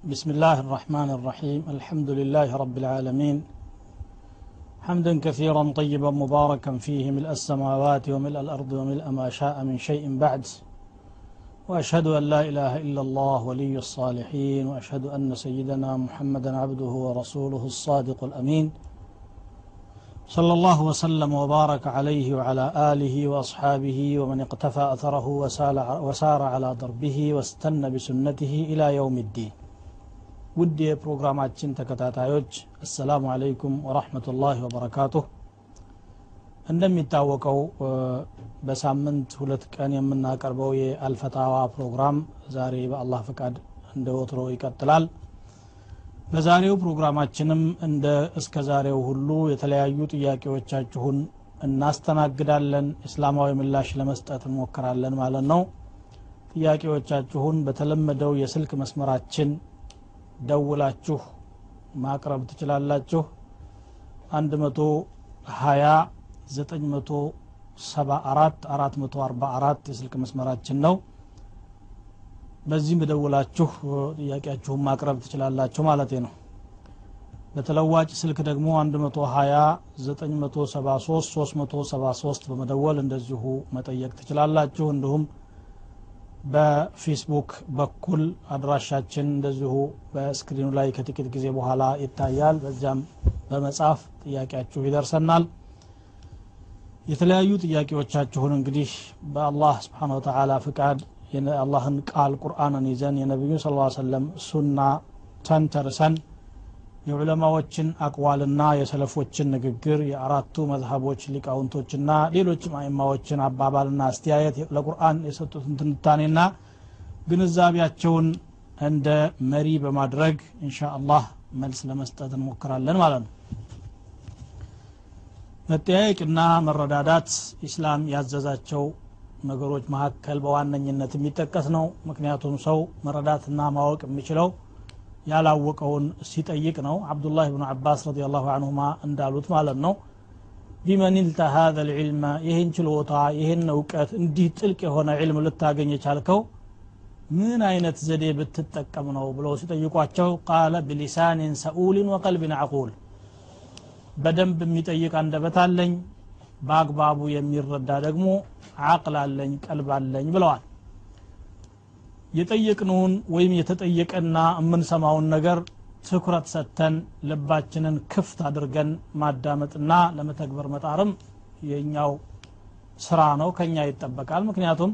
بسم الله الرحمن الرحيم. الحمد لله رب العالمين. حمدا كثيرا طيبا مباركا فيه ملء السماوات وملء الأرض وملء ما شاء من شيء بعد. وأشهد أن لا إله إلا الله ولي الصالحين وأشهد أن سيدنا محمدا عبده ورسوله الصادق الأمين. صلى الله وسلم وبارك عليه وعلى آله وأصحابه ومن اقتفى أثره وسار على دربه واستنى بسنته إلى يوم الدين. ውድ የፕሮግራማችን ተከታታዮች አሰላሙ አለይኩም ወራህመቱላህ ወበረካቱህ። እንደሚታወቀው በሳምንት ሁለት ቀን የምናቀርበው የአልፈታዋ ፕሮግራም ዛሬ በአላህ ፈቃድ እንደ ወትሮ ይቀጥላል። በዛሬው ፕሮግራማችንም እንደ እስከ ዛሬው ሁሉ የተለያዩ ጥያቄዎቻችሁን እናስተናግዳለን። እስላማዊ ምላሽ ለመስጠት እንሞክራለን ማለት ነው። ጥያቄዎቻችሁን በተለመደው የስልክ መስመራችን ደውላችሁ ማቅረብ ትችላላችሁ። 120 974 444 የስልክ መስመራችን ነው። በዚህም በደውላችሁ ጥያቄያችሁን ማቅረብ ትችላላችሁ ማለት ነው። በተለዋጭ ስልክ ደግሞ 120 973 373 በመደወል እንደዚሁ መጠየቅ ትችላላችሁ። እንዲሁም በፌስቡክ በኩል አድራሻችን እንደዚሁ በስክሪኑ ላይ ከጥቂት ጊዜ በኋላ ይታያል። በዚያም በመጻፍ ጥያቄያችሁ ይደርሰናል። የተለያዩ ጥያቄዎቻችሁን እንግዲህ በአላህ ስብሓን ወተላ ፍቃድ የአላህን ቃል ቁርአንን ይዘን የነቢዩ ስ ሰለም ሱና ተንተርሰን የዑለማዎችን አቅዋልና የሰለፎችን ንግግር የአራቱ መዝሀቦች ሊቃውንቶችና ሌሎችም አይማዎችን አባባልና አስተያየት ለቁርአን የሰጡትን ትንታኔና ግንዛቤያቸውን እንደ መሪ በማድረግ እንሻ አላህ መልስ ለመስጠት እንሞክራለን ማለት ነው። መጠያየቅና መረዳዳት ኢስላም ያዘዛቸው ነገሮች መካከል በዋነኝነት የሚጠቀስ ነው። ምክንያቱም ሰው መረዳትና ማወቅ የሚችለው ያላወቀውን ሲጠይቅ ነው አብዱላህ ብኑ አባስ ረዲ ላሁ አንሁማ እንዳሉት ማለት ነው። ቢመን ልተ ሀዘ ልዕልመ ይህን ችሎታ ይህን እውቀት እንዲህ ጥልቅ የሆነ ዕልም ልታገኝ የቻልከው ምን አይነት ዘዴ ብትጠቀም ነው ብለው ሲጠይቋቸው ቃለ ብሊሳኒን ሰኡሊን ወቀልቢን አቁል በደንብ የሚጠይቅ አንደበት አለኝ በአግባቡ የሚረዳ ደግሞ አቅል አለኝ ቀልብ አለኝ ብለዋል የጠየቅነውን ወይም የተጠየቀና የምንሰማውን ነገር ትኩረት ሰጥተን ልባችንን ክፍት አድርገን ማዳመጥና ለመተግበር መጣርም የኛው ስራ ነው ከኛ ይጠበቃል። ምክንያቱም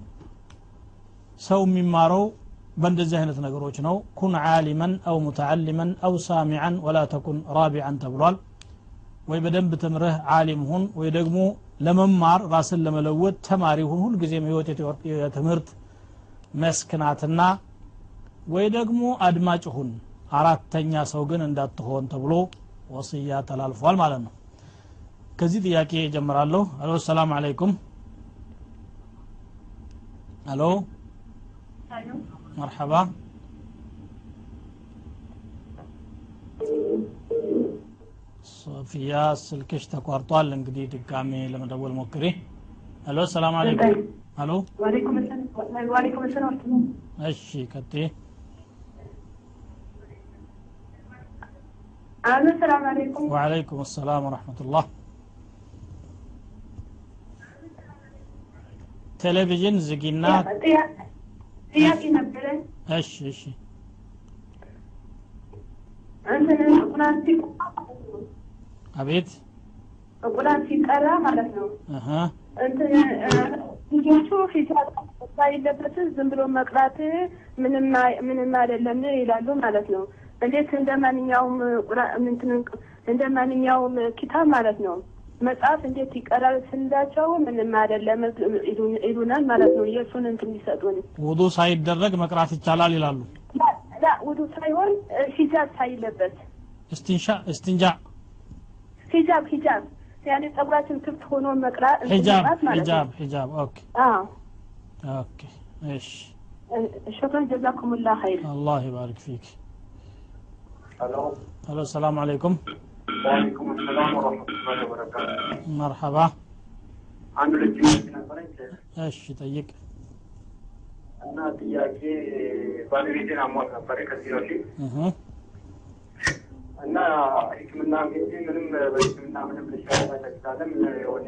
ሰው የሚማረው በእንደዚህ አይነት ነገሮች ነው። ኩን ዓሊመን አው ሙተዓሊመን አው ሳሚዐን ወላ ተኩን ራቢዐን ተብሏል። ወይ በደንብ ትምርህ ዓሊም ሁን ወይ ደግሞ ለመማር ራስን ለመለወጥ ተማሪ ሁን። ሁልጊዜም ህይወት የትምህርት መስክናትና ወይ ደግሞ አድማጭ ሁን አራተኛ ሰው ግን እንዳትሆን ተብሎ ወስያ ተላልፏል ማለት ነው። ከዚህ ጥያቄ ጀምራለሁ አሎ ሰላም አለይኩም። አሎ መርሐባ። ሶፊያ ስልክሽ ተቋርጧል። እንግዲህ ድጋሜ ለመደወል ሞክሬ አሎ ሰላም አለይኩም አሎ ዋሌኩም ሰላም እሺ ቀጤ አሎ ሰላም አለይኩም ወአለይኩም ሰላም ወረሕመቱላህ ቴሌቪዥን ዝጊና ጥያቄ ነበረ እሺ እሺ እንትን ቁርአን ሲ አቤት ቁርአን ሲቀራ ማለት ነው እህ እንትን ልጆቹ ሂጃብ የለበትም ዝም ብሎ መቅራት ምንም አይ- ምንም አይደለም ይላሉ ማለት ነው። እንዴት እንደ ማንኛውም እንደ ማንኛውም ኪታብ ማለት ነው። መጽሐፍ እንዴት ይቀራል ስንላቸው ምንም አይደለም ይሉናል ማለት ነው። የእሱን እንትን ሊሰጡን ውዱ ሳይደረግ መቅራት ይቻላል ይላሉ። ውዱ ሳይሆን ሂጃብ ሳይለበስ እስትንሻ እስትንጃ ሂጃብ ሂጃብ ያኔ ጸጉራችን ክፍት ሆኖ መቅራት እንትን ሒጃብ መቅራት ማለት ነው ሒጃብ ሒጃብ ኦኬ አዎ ኦኬ እሺ ሽክረን ጀዛኩሙላ ኸይር አላህ ይባርክ ፊክ الو አሎ ሰላም አለይኩም وعليكم السلام ورحمة الله وبركاته መርሐባ አንድ ልጅ ነበረኝ እሺ ጠይቅ እና ጥያቄ ባለቤቴን አሟት ነበረ ከዚህ በፊት እህ እና ሕክምና እንግዲህ ምንም በሕክምና ምንም ልሻላ ተቻለም የሆነ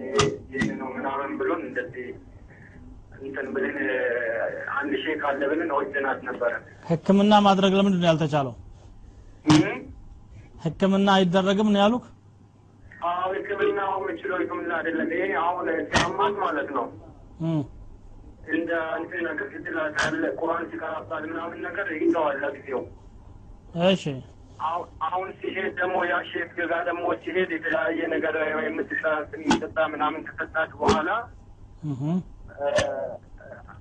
ይህን ነው ምናምን ብሎን እንደዚህ እንትን ብለን አንድ ሼክ ካለ ብለን ወስደናት ነበረ። ህክምና ማድረግ ለምንድን ነው ያልተቻለው? ህክምና አይደረግም ነው ያሉክ አዎ ሕክምና የምችለው ሕክምና አይደለም። ይሄ አሁን ሲያማት ማለት ነው እንደ እንትን ነገር ስትላለ ቁርአን ሲቀራባል ምናምን ነገር ይተዋል ለጊዜው። እሺ አሁን ሲሄድ ደግሞ ያ ሼክ ጋር ደግሞ ሲሄድ የተለያየ ነገር የምትሰ የሚጠጣ ምናምን ተሰጣት በኋላ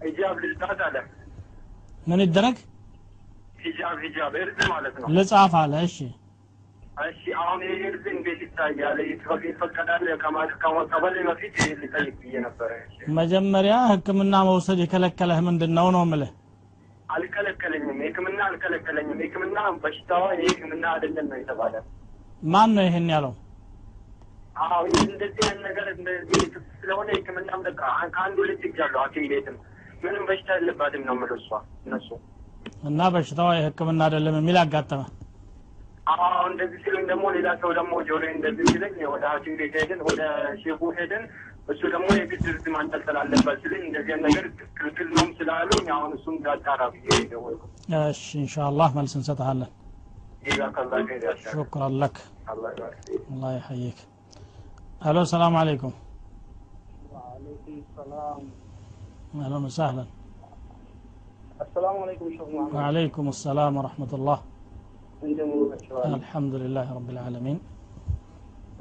ሂጃብ ልስጣት አለ። ምን ይደረግ ሂጃብ ሂጃብ እርዝ ማለት ነው። ልጻፍ አለ እሺ እሺ አሁን ይህ እርዝ እንዴት ይታያል? ይፈቀዳል? ከመቀበል በፊት ይሄ ሊጠይቅ ብዬ ነበረ። መጀመሪያ ህክምና መውሰድ የከለከለህ ምንድን ነው ነው ምልህ አልከለከለኝም፣ ሕክምና አልከለከለኝም። ሕክምና በሽታዋ ይህ ሕክምና አይደለም ነው የተባለ። ማን ነው ይሄን ያለው አዎ እንደዚህ አይነት ነገር ስለሆነ ሕክምናም በቃ ከአንዱ ልጅ ይጃለሁ ሐኪም ቤትም ምንም በሽታ የለባትም ነው የምልህ እሷ እነሱ እና በሽታዋ የህክምና አይደለም የሚል አጋጠመ አዎ እንደዚህ ሲሉኝ ደግሞ ሌላ ሰው ደግሞ ጆሮ እንደዚህ ሲለኝ ወደ ሐኪም ቤት ሄድን፣ ወደ ሼኩ ሄድን። እሱ ደግሞ የግድ እርዝ ማንጠልጠል አለበት ሲለኝ እንደዚህ አይነት ነገር ክልክል ነውም ስላሉኝ አሁን እሱም ዳጣራ ብዬ ደወልኩ። እሺ ኢንሻአላህ መልስ እንሰጥሃለን ጀዛከላ ኸይር ያሻል። ሹክራን ለክ አላህ ይባርክ። አላህ ይሐይክ አሎ ሰላም አለይኩም وعليكم السلام اهلا وسهلا السلام عليكم شيخ محمد وعليكم السلام ورحمة الله እንደምን ውላችኋል? الحمد لله رب العالمين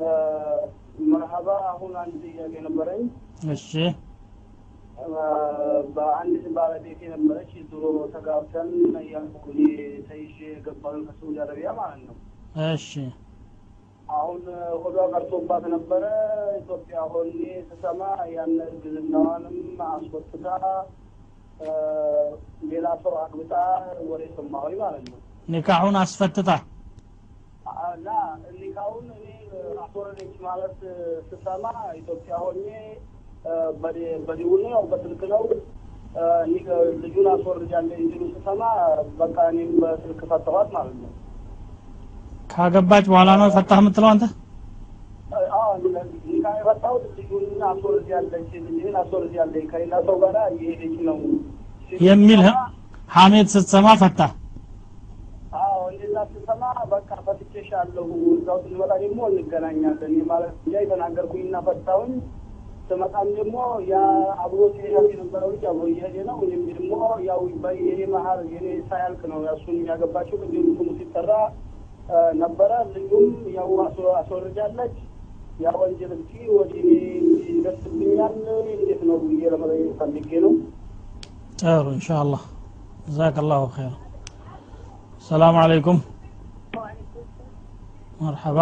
እ፣ መርሀባ አሁን አንድ ጥያቄ ነበረኝ። እሺ በአንድ ባለቤት የነበረች ድሮ ተጋብተን ያልኩ ተይዤ የገባሁ ከሳዑዲ አረቢያ ማለት ነው። እሺ አሁን ሆዷ ቀርቶባት ነበረ። ኢትዮጵያ ሆኜ ስሰማ ያን እርግዝናዋንም አስወጥታ ሌላ ሰው አግብታ ወሬ ሰማሁኝ ማለት ነው። ኒካሑን አስፈትታ ኒካውን እኔ አስወረደች ማለት ስሰማ ኢትዮጵያ ሆኜ በዲውል ነው በስልክ ነው። ልጁን አስወርጃለሁ ሲሉ ስሰማ በቃ እኔም በስልክ ፈተኋት ማለት ነው። ካገባች በኋላ ነው ፈታህ የምትለው አንተ? ኒካ የፈታሁት ልጁን አስወርጃለች ልጅን አስወርጃለች ከሌላ ሰው ጋር እየሄደች ነው። የሚል ሐሜት ስትሰማ ፈታ ስሰማ በቃ ፈትቼሻለሁ፣ እዛው ስንመጣ ደግሞ እንገናኛለን ማለት እንጃ የተናገርኩኝና ፈታሁኝ። ስመጣም ደግሞ አብሮ ሲሄድ የነበረው ልጅ አብሮ እየሄደ ነው። እኔም ደግሞ ያው የኔ መሀል የኔ ሳያልቅ ነው እሱን ያገባችው። ቅድም ስሙ ሲጠራ ነበረ ልጁም ያው አስወ- አስወርጃለች። ያ ወንጀል እስኪ ወደ እኔ ይደርስብኛል እንዴት ነው ብዬ ለመጠየቅ ፈልጌ ነው። ጥሩ ኢንሻአላህ ጀዛክ ላሁ ኸይር ሰላም አለይኩም መርሐባ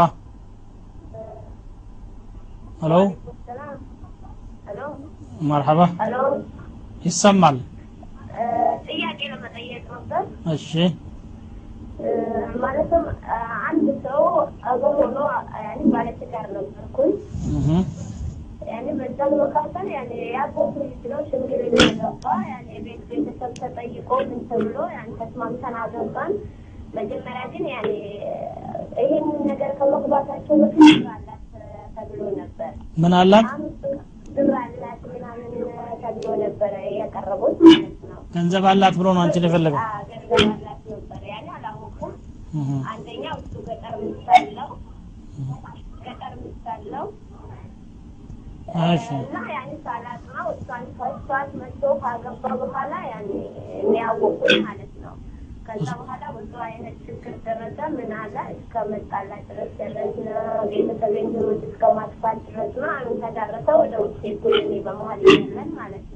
ሄሎ ሄሎ መርሐባ ሄሎ ይሰማል ጥያቄ ለመጠየቅ ነበር። እሺ እ፣ ማለትም እ፣ አንድ ሰው አገር ሆኖ ያኔ ባለትዳር ነበርኩኝ። እህ ያኔ በዛም መካከል ያኔ ያጎቱ ልጅ ነው ሽምግልና ገባ። ያኔ ቤት ቤተሰብ ተጠይቆ ምን ተብሎ ያን ተስማምተን አገባን። መጀመሪያ ግን ያኔ ይህን ነገር ከመግባታቸው በፊት ብር አላት ተብሎ ነበር። ምን አላት ብር አላት ምናምን ተብሎ ነበረ ያቀረቡት ማለት ነው። ገንዘብ አላት ብሎ ነው አንቺን የፈለገው ገንዘብ አላት ነበር ያኔ አላወኩም። እህ አንደኛው እሱ ገጠር አለው ገጠር እሺ እና ያኔ ካገባ በኋላ የሚያወቁት ማለት ነው። ከዛ በኋላ ብዙ አይነት ችግር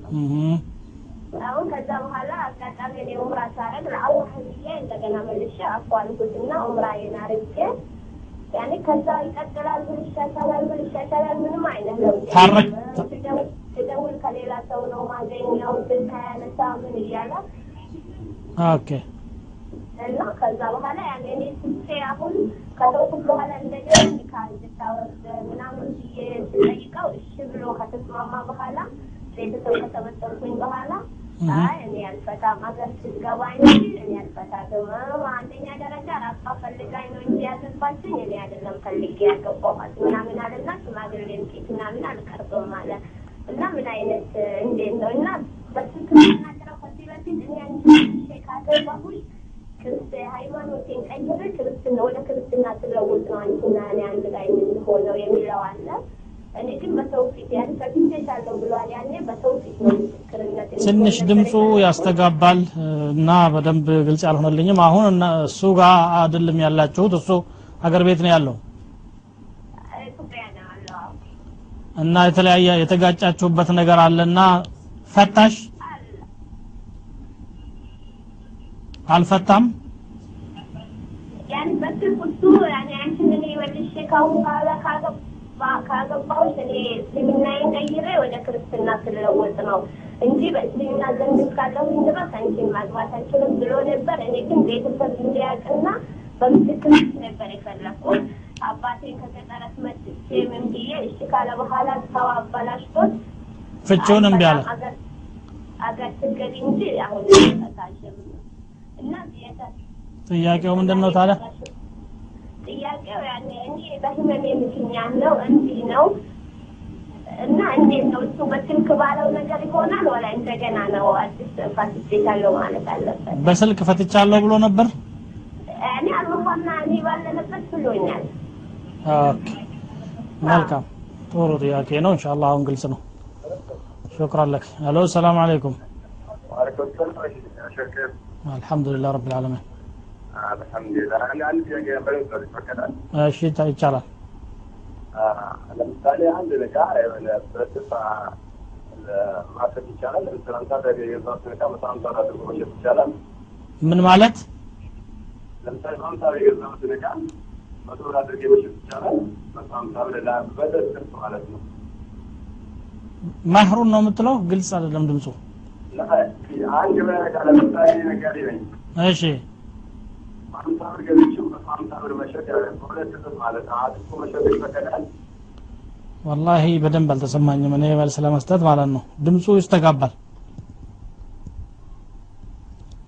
ነው። አሁን ከዛ በኋላ አጋጣሚ እኔ ኡምራ ሳረግ ለአላህ ብዬ እንደገና መልሼ አፏልኩትና ኡምራዬን አርጌ ከዛ ይቀጥላል ምን ይሻሻላል ምን ይሻሻላል ምንም አይነት ስደውል- ስደውል ከሌላ ሰው ነው ማገኘው ስልክ አያነሳ ምን እያለ ኦኬ። እና ከዛ በኋላ ያኔ እኔ ስልኬ አሁን ከተውኩት በኋላ እንደገና ኒካ እንድታወርድ ምናምን ብዬ ስጠይቀው እሺ ብሎ ከተስማማ በኋላ ቤተሰብ ከሰበሰብኩኝ በኋላ እኔ አልፈታም ሀገር ስትገባ እንጂ እኔ አልፈታትም። አንደኛ ደረጃ ራሷ ፈልጋኝ ነው እንጂ ያገባችኝ እኔ አይደለም ፈልጌ ያገባኋት ምናምን አለና ሽማግሌ ፊት ምናምን አልቀርብም አለ እና ምን አይነት እንዴት ነው እና በስልክ ተናገረው ከዚህ በፊት እኔ አንቺ ካገባሁሽ ክርስት ሃይማኖቴን ቀይሬ ክርስትና ወደ ክርስትና ስለውጥ ነው አንቺና እኔ አንድ ላይ የምንሆነው የሚለው አለ። እኔ ግን በሰው ፊት ያን ከፊቴሻለሁ ብሏል። ያኔ በሰው ፊት ነው ምስክርነት ትንሽ ድምፁ ያስተጋባል እና በደንብ ግልጽ ያልሆነልኝም አሁን እሱ ጋር አይደለም ያላችሁት እሱ ሀገር ቤት ነው ያለው እና የተለያየ የተጋጫችሁበት ነገር አለና ፈታሽ? አልፈታም? ያን በስልክ እሱ ያኔ አንቺን እኔ መልሼ ካሁን በኋላ ካገባ ካገባሁሽ እኔ እስልምናዬን ቀይሬ ወደ ክርስትና ስለወጥ ነው እንጂ በእስልምና ዘንድ እስካለሁኝ ድረስ አንቺን ማግባት አልችልም ብሎ ነበር። እኔ ግን ቤተሰብ እንዲያውቅና በምስክር ነበር የፈለኩት። አባቴን ከገጠር አስመጥቼ ምን ብዬ እሺ ካለ በኋላ ሰው አበላሽቶት ፍቺውን እምቢ አለ አገር ትገቢ እንጂ አሁን እና ጥያቄው ምንድን ነው ታዲያ ጥያቄው ያኔ እኔ በህመሜ ምክንያት ነው እንዲህ ነው። እና እንዴት ነው? እሱ በስልክ ባለው ነገር ይሆናል ወላ እንደገና ነው አዲስ ፋሲስቴታለሁ ማለት አለበት? በስልክ ፈትቻለሁ ብሎ ነበር? እኔ አልመሆና እኔ ባለንበት ብሎኛል። ኦኬ። መልካም። ጥሩ ጥያቄ ነው። ኢንሻአላህ አሁን ግልጽ ነው። ሹክራን ለክ ሄሎ ሰላም አለይኩም። ዋለይኩም ሰላም። ሸክ አልহামዱሊላህ ረብል ዓለሚን አልሐምዱሊላህ። አንድ አንድ ጥያቄ ነበር ሰው ይፈቀዳል? እሺ ይቻላል። ለምሳሌ አንድ እቃ የሆነ በስፋ ማሰብ ይቻላል? ለምሳሌ አምሳ መቶ ብር አድርጎ መሸጥ ይቻላል? ምን ማለት? ለምሳሌ በሀምሳ ብር የገዛሁትን እቃ መቶ ብር አድርጌ መሸጥ ይቻላል? መቶ ብር ማለት ነው። ማህሩን ነው የምትለው? ግልጽ አይደለም ድምፁ። አንድ እቃ ለምሳሌ ነጋዴ ነኝ። እሺ ሀምሳ ብር መቶ ሀምሳ ብር መሸጥ ያለ በሁለት እጥፍ ማለት ነው መሸጥ ይፈቀዳል ወላሂ በደንብ አልተሰማኝም። እኔ መልስ ለመስጠት ማለት ነው። ድምፁ ይስተጋባል።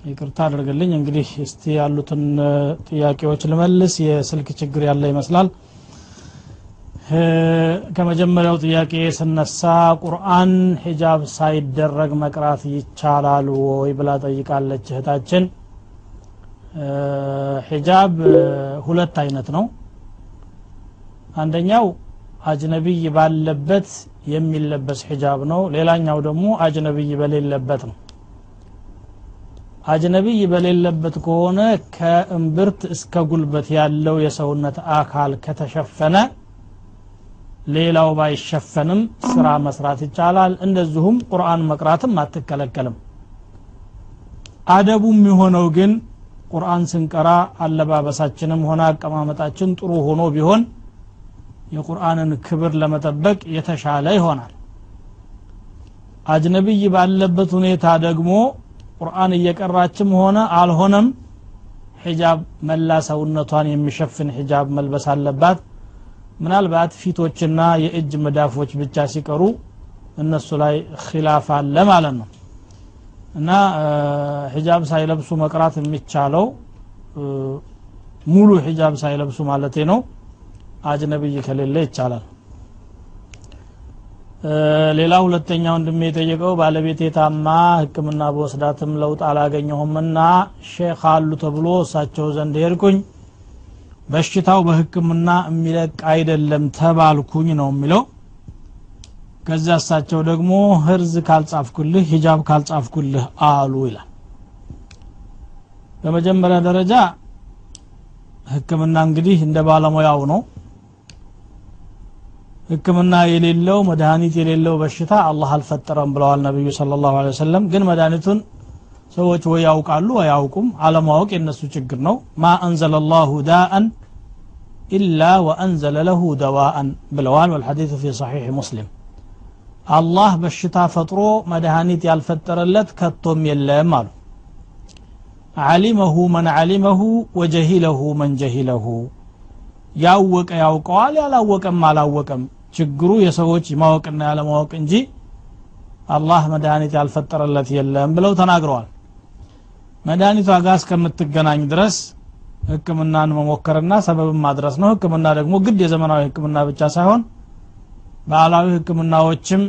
ይቅርታ አድርግልኝ። እንግዲህ እስቲ ያሉትን ጥያቄዎች ልመልስ። የስልክ ችግር ያለ ይመስላል። ከመጀመሪያው ጥያቄ ስነሳ ቁርአን ሂጃብ ሳይደረግ መቅራት ይቻላል ወይ ብላ ጠይቃለች እህታችን እ፣ ሁለት አይነት ነው። አንደኛው አጅነቢይ ባለበት የሚለበስ ሂጃብ ነው። ሌላኛው ደግሞ አጅነቢይ በሌለበት ነው። አጅነቢይ በሌለበት ከሆነ ከእምብርት እስከ ጉልበት ያለው የሰውነት አካል ከተሸፈነ ሌላው ባይሸፈንም ስራ መስራት ይቻላል። እንደዚሁም ቁርአን መቅራትም አትከለከልም። አደቡ የሚሆነው ግን ቁርአን ስንቀራ አለባበሳችንም ሆነ አቀማመጣችን ጥሩ ሆኖ ቢሆን የቁርአንን ክብር ለመጠበቅ የተሻለ ይሆናል። አጅነቢይ ባለበት ሁኔታ ደግሞ ቁርአን እየቀራችም ሆነ አልሆነም ሒጃብ መላ ሰውነቷን የሚሸፍን ሒጃብ መልበስ አለባት። ምናልባት ፊቶችና የእጅ መዳፎች ብቻ ሲቀሩ እነሱ ላይ ኪላፍ አለ ማለት ነው እና እ፣ ሒጃብ ሳይለብሱ መቅራት የሚቻለው ሙሉ ሒጃብ ሳይለብሱ ማለቴ ነው። አጅነብይ ከሌለ ይቻላል። ሌላ ሁለተኛ ወንድሜ የጠየቀው ባለቤቴ ታማ ህክምና በወስዳትም ለውጥ አላገኘሁምና ሼክ አሉ ተብሎ እሳቸው ዘንድ ሄድኩኝ። በሽታው በህክምና የሚለቅ አይደለም ተባልኩኝ ነው የሚለው ከዚያ እሳቸው ደግሞ ህርዝ ካልጻፍኩልህ ሂጃብ ካልጻፍኩልህ አሉ ይላል። በመጀመሪያ ደረጃ ህክምና እንግዲህ እንደ ባለሙያው ነው። ህክምና የሌለው መድኃኒት የሌለው በሽታ አላህ አልፈጠረም ብለዋል ነቢዩ ስለ ላሁ ወሰለም። ግን መድኃኒቱን ሰዎች ወይ ያውቃሉ ወይ አያውቁም። አለማወቅ የነሱ ችግር ነው። ማ አንዘለ ላሁ ዳአን ኢላ ወአንዘለ ለሁ ደዋአን ብለዋል። ወልሐዲቱ ፊ ሰሒሕ ሙስሊም አላህ በሽታ ፈጥሮ መድኃኒት ያልፈጠረለት ከቶም የለም አሉ። ዓሊመሁ መን ዓሊመሁ ወጀሂለሁ መን ጀሂለሁ። ያወቀ ያውቀዋል ያላወቀም አላወቀም። ችግሩ የሰዎች ማወቅና ያለማወቅ እንጂ አላህ መድኃኒት ያልፈጠረለት የለም ብለው ተናግረዋል። መድኃኒቷ ጋር እስከምትገናኝ ድረስ ህክምናን መሞከርና ሰበብን ማድረስ ነው። ህክምና ደግሞ ግድ የዘመናዊ ህክምና ብቻ ሳይሆን ባህላዊ ህክምናዎችም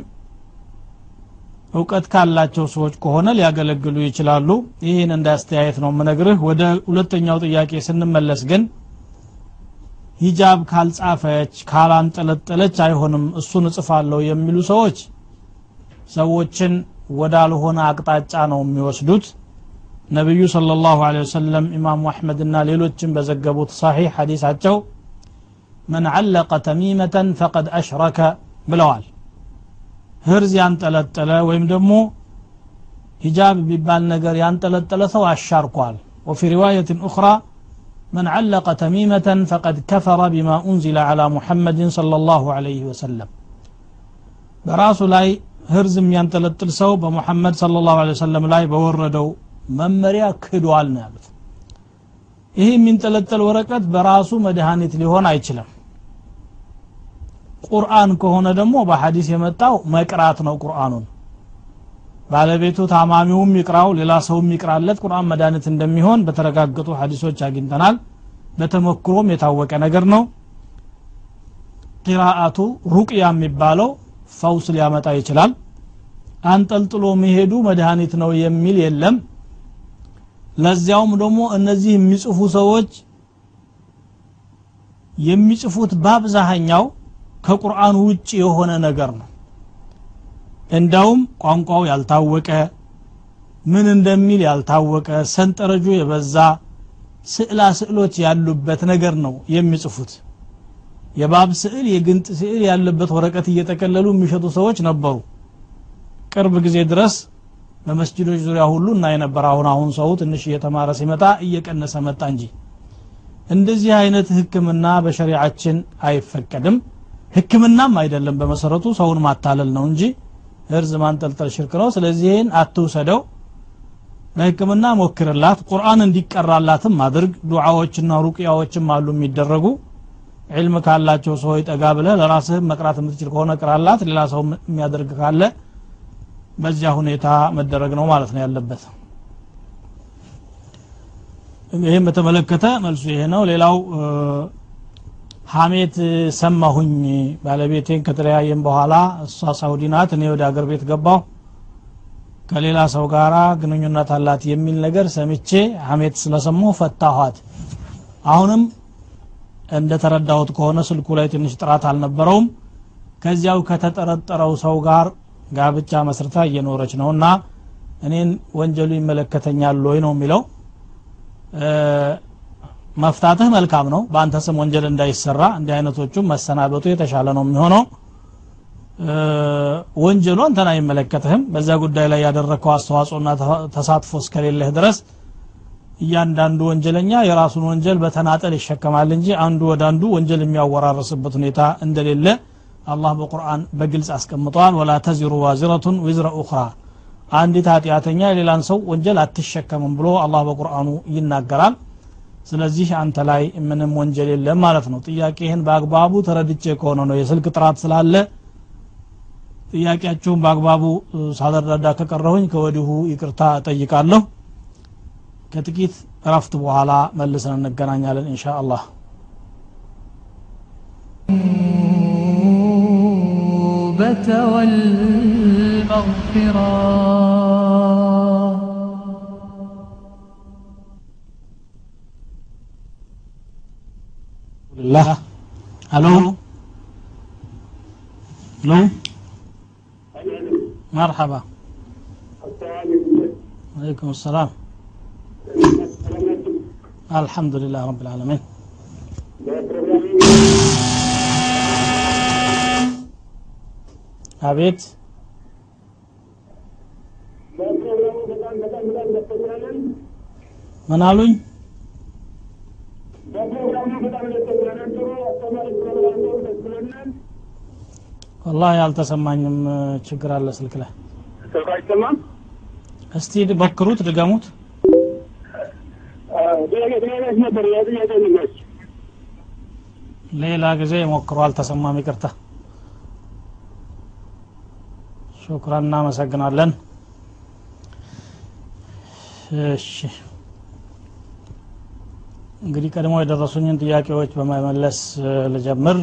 እውቀት ካላቸው ሰዎች ከሆነ ሊያገለግሉ ይችላሉ ይህን እንዳስተያየት ነው ምነግርህ ወደ ሁለተኛው ጥያቄ ስንመለስ ግን ሂጃብ ካልጻፈች ካላንጠለጠለች አይሆንም እሱን እጽፋለሁ የሚሉ ሰዎች ሰዎችን ወዳልሆነ አቅጣጫ ነው የሚወስዱት ነቢዩ صلى الله عليه وسلم ኢማሙ አሕመድና ሌሎችም በዘገቡት ሳሒሕ ሐዲሳቸው መን ዓለቀ ተሚመተን ፈቀድ አሽረከ ብለዋል ህርዝ ያንጠለጠለ ወይም ደግሞ ሂጃብ የሚባል ነገር ያንጠለጠለ ሰው አሻርኳል وفي رواية أخرى من علق تميمة فقد كفر بما أنزل على محمد صلى الله عليه وسلم በራሱ ላይ ህርዝ የሚያንጠለጥል ሰው በሙሐመድ صلى الله عليه وسلم ላይ በወረደው መመሪያ ክዷል ነው ያሉት ይህ የሚንጠለጠል ወረቀት በራሱ መድኃኒት ሊሆን አይችልም ቁርአን ከሆነ ደግሞ በሐዲስ የመጣው መቅራት ነው ቁርአኑን። ባለቤቱ ታማሚውም ይቅራው ሌላ ሰውም ይቅራለት ቁርአን መድኃኒት እንደሚሆን በተረጋገጡ ሐዲሶች አግኝተናል። በተሞክሮም የታወቀ ነገር ነው። ቂራአቱ ሩቅያ የሚባለው ፈውስ ሊያመጣ ይችላል። አንጠልጥሎ መሄዱ መድኃኒት ነው የሚል የለም። ለዚያውም ደግሞ እነዚህ የሚጽፉ ሰዎች የሚጽፉት በአብዛኛው ከቁርአን ውጭ የሆነ ነገር ነው። እንዳውም ቋንቋው ያልታወቀ ምን እንደሚል ያልታወቀ ሰንጠረጁ የበዛ ስዕላ ስዕሎች ያሉበት ነገር ነው የሚጽፉት። የባብ ስዕል የግንጥ ስዕል ያለበት ወረቀት እየጠቀለሉ የሚሸጡ ሰዎች ነበሩ። ቅርብ ጊዜ ድረስ በመስጅዶች ዙሪያ ሁሉ እናይ ነበር። አሁን አሁን ሰው ትንሽ እየተማረ ሲመጣ እየቀነሰ መጣ እንጂ። እንደዚህ አይነት ህክምና በሸሪዓችን አይፈቀድም ህክምናም አይደለም በመሰረቱ ሰውን ማታለል ነው እንጂ እርዝ ማንጠልጠል ሽርክ ነው። ስለዚህ ይህን አትውሰደው። ለህክምና ሞክርላት። ቁርአን እንዲቀራላትም አድርግ። ዱዓዎችና ሩቅያዎችም አሉ የሚደረጉ። ዕልም ካላቸው ሰዎች ጠጋ ብለህ ለራስህ መቅራት የምትችል ከሆነ ቅራላት። ሌላ ሰው የሚያደርግ ካለ በዚያ ሁኔታ መደረግ ነው ማለት ነው ያለበት። ይህም በተመለከተ መልሱ ይሄ ነው። ሌላው ሀሜት ሰማሁኝ ባለቤቴን ከተለያየም በኋላ እሷ ሳውዲ ናት እኔ ወደ አገር ቤት ገባሁ። ከሌላ ሰው ጋር ግንኙነት አላት የሚል ነገር ሰምቼ ሀሜት ስለሰማሁ ፈታኋት። አሁንም እንደተረዳሁት ከሆነ ስልኩ ላይ ትንሽ ጥራት አልነበረውም። ከዚያው ከተጠረጠረው ሰው ጋር ጋብቻ መስርታ እየኖረች ነው እና እኔን ወንጀሉ ይመለከተኛል ወይ ነው የሚለው መፍታትህ መልካም ነው። በአንተ ስም ወንጀል እንዳይሰራ እንዲህ አይነቶቹም መሰናበቱ የተሻለ ነው የሚሆነው። ወንጀሉ አንተን አይመለከትህም። በዛ ጉዳይ ላይ ያደረግከው አስተዋጽኦና ተሳትፎ እስከሌለህ ድረስ እያንዳንዱ ወንጀለኛ የራሱን ወንጀል በተናጠል ይሸከማል እንጂ አንዱ ወደ አንዱ ወንጀል የሚያወራርስበት ሁኔታ እንደሌለ አላህ በቁርአን በግልጽ አስቀምጠዋል። ወላ ተዚሩ ዋዚረቱን ዊዝረ ኡኽራ። አንዲት ኃጢአተኛ የሌላን ሰው ወንጀል አትሸከምም ብሎ አላህ በቁርአኑ ይናገራል ስለዚህ አንተ ላይ ምንም ወንጀል የለም ማለት ነው ጥያቄህን በአግባቡ ተረድቼ ከሆነ ነው የስልክ ጥራት ስላለ ጥያቄያችሁን በአግባቡ ሳልረዳ ከቀረሁኝ ከወዲሁ ይቅርታ እጠይቃለሁ ከጥቂት እረፍት በኋላ መልሰን እንገናኛለን ኢንሻ አላህ التوبة الو الو مرحبا عليكم السلام الحمد لله رب العالمين አቤት ምን አሉኝ ወላሂ አልተሰማኝም። ችግር አለ ስልክ ላይ። ስልክ አይሰማም? እስቲ ሞክሩት ድገሙት። ሌላ ጊዜ ሞክሩ አልተሰማም። ይቅርታ። ሹክራን እናመሰግናለን። እሺ። እንግዲህ ቀድሞ የደረሱኝን ጥያቄዎች በመመለስ ልጀምር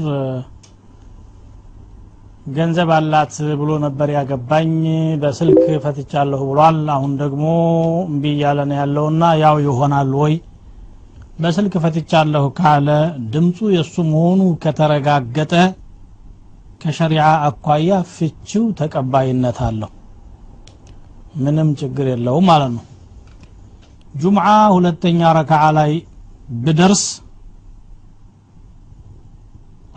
ገንዘብ አላት ብሎ ነበር ያገባኝ በስልክ ፈትቻለሁ ብሏል። አሁን ደግሞ እምቢ እያለ ነው ያለውና ያው ይሆናል ወይ? በስልክ ፈትቻለሁ ካለ ድምፁ የእሱ መሆኑ ከተረጋገጠ ከሸሪዓ አኳያ ፍቺው ተቀባይነት አለው። ምንም ችግር የለውም ማለት ነው። ጁምዓ ሁለተኛ ረክዓ ላይ ብደርስ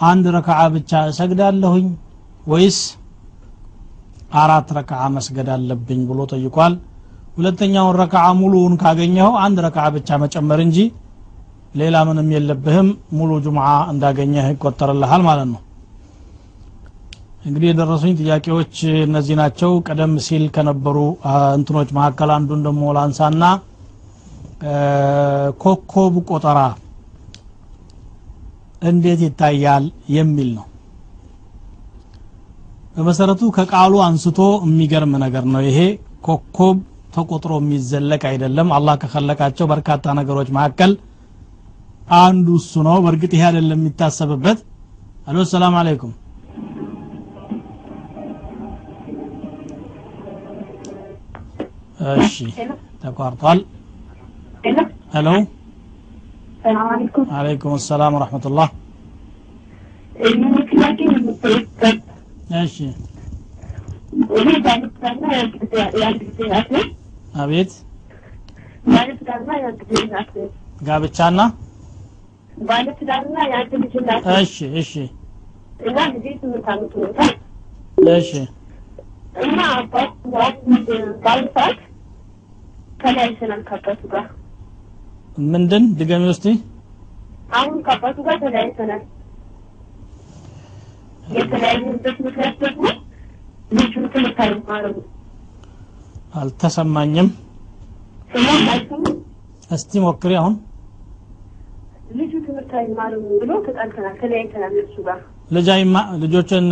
አንድ ረክዓ ብቻ እሰግዳለሁኝ ወይስ አራት ረክዓ መስገድ አለብኝ ብሎ ጠይቋል? ሁለተኛውን ረክዓ ሙሉውን ካገኘኸው አንድ ረክዓ ብቻ መጨመር እንጂ ሌላ ምንም የለብህም። ሙሉ ጁምዓ እንዳገኘህ ይቆጠርልሃል ማለት ነው። እንግዲህ የደረሱኝ ጥያቄዎች እነዚህ ናቸው። ቀደም ሲል ከነበሩ እንትኖች መካከል አንዱን ደግሞ ላንሳና ኮኮብ ቆጠራ እንዴት ይታያል የሚል ነው በመሰረቱ ከቃሉ አንስቶ የሚገርም ነገር ነው። ይሄ ኮኮብ ተቆጥሮ የሚዘለቅ አይደለም። አላህ ከፈለቃቸው በርካታ ነገሮች መካከል አንዱ እሱ ነው። በእርግጥ ይሄ አይደለም የሚታሰብበት። አሎ ሰላም አለይኩም። እሺ ተቋርጧል። ሄሎ አለይኩም ሰላም ወረሕመቱላህ እሺ። አቤት። ጋብቻና? ባለትዳርና የአንድ እሺ እሺ። እና ልጄ ስምንት ዓመት ሆኖታል እሺ። እና አባት በአሁኑ ተለያይተናል ከአባቱ ጋር ምንድን? ድገሚ ውስቲ አሁን ከአባቱ ጋር ተለያይተናል የተለያየንበት ምክንያት ደግሞ ልጁ ትምህርት አይማርም። አልተሰማኝም። እስቲ ሞክሪ አሁን። ልጁ ትምህርት አይማርም ብሎ ተጣልተናል ተለያይተናል እሱ ጋር። ልጅ አይማ ልጆችን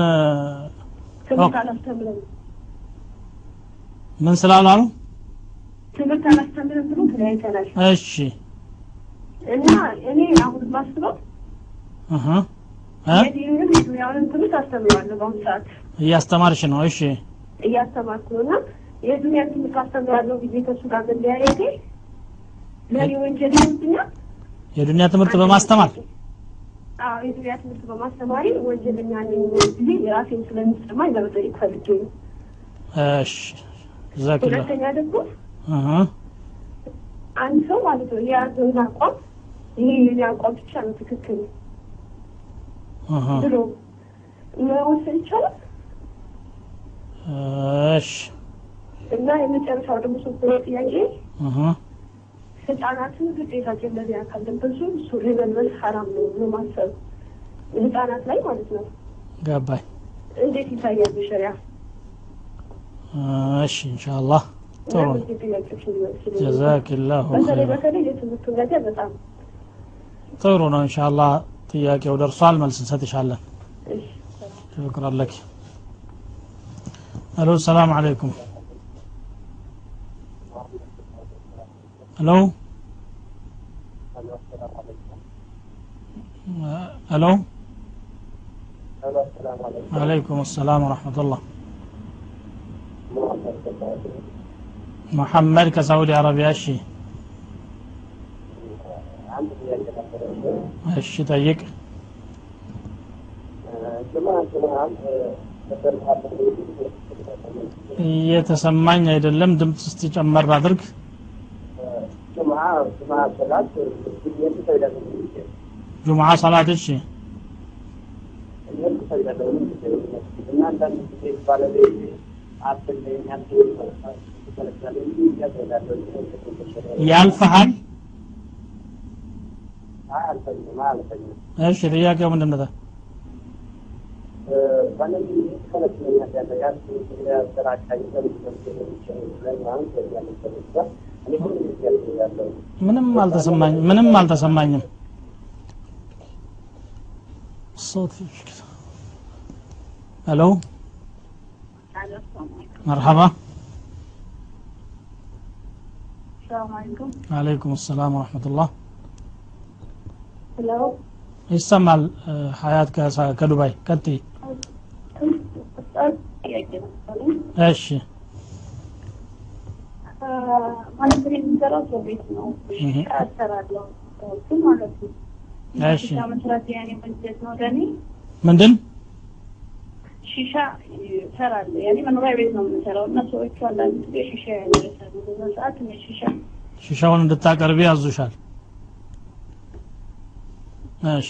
ትምህርት አላስተምርም። ምን ስላሉ አሉ? ትምህርት አላስተምርም ብሎ ተለያይተናል። እሺ። እና እኔ አሁን ማስበው እያስተማርሽ ነው? እሺ። እያስተማርኩ ነው እና የዱንያን ትምህርት አስተምራለሁ ጊዜ ከእሱ ጋር መለያየቴ ለእኔ ወንጀል ይሆንብኛል የዱንያ ትምህርት በማስተማር? አዎ የዱንያ ትምህርት በማስተማሪ ወንጀለኛ ነኝ ጊዜ የራሴን ስለሚሰማኝ ለመጠየቅ ፈልጌ ነው። እሺ ሁለተኛ ደግሞ አንድ ሰው ማለት ነው የያዘውን አቋም ይሄ የኔ አቋም ብቻ ነው ትክክል ብሎ መወሰን ይቻላል እሺ። እና የመጨረሻው ደግሞ ሶስተኛ ጥያቄ ህጻናትን ግዴታ ጀለቢያ ካለበሱ ሱሪ መልበስ ሀራም ነው ብሎ ማሰብ ህጻናት ላይ ማለት ነው። ገባኝ። እንዴት ይታያል በሸሪያ? እሺ ኢንሻአላህ። ጥሩ በተለይ በተለይ የትምህርቱ ነገር በጣም ጥሩ ነው ኢንሻአላህ ጥያቄው ደርሷል መልስ እንሰጥሻለን እሺ شكرا لك الو السلام عليكم الو آه، الو عليكم السلام ورحمة الله محمد كسعودي عربيا እሺ እሺ ጠይቅ። እየተሰማኝ አይደለም። ድምፅ እስቲ ጨመር አድርግ። ጁምዓ ሰላት እሺ። ያልፈሃል እሺ ጥያቄው ምንድን ነው ምንም አልተሰማኝ ምንም አልተሰማኝም ሶት hello መርሐባ ሰላም አለይኩም አለይኩም ሰላም ወረሕመቱላህ hello ይሰማል። ሀያት ከዱባይ ቀጥይ። እሺ። ማለት እኔ የምሰራው ሰው ቤት ነው እሰራለሁ ማለት ነው እሺ። መስራት ያኔ መንጀት ነው ለእኔ ምንድን? ሺሻ እሰራለሁ። ያኔ መኖሪያ ቤት ነው የምሰራው። እና ሰዎቹ አንዳንድ ጊዜ ሺሻ ያነሳሉ። በዛ ሰዓት ሺሻ ሺሻውን እንድታቀርቢ ያዙሻል እሺ።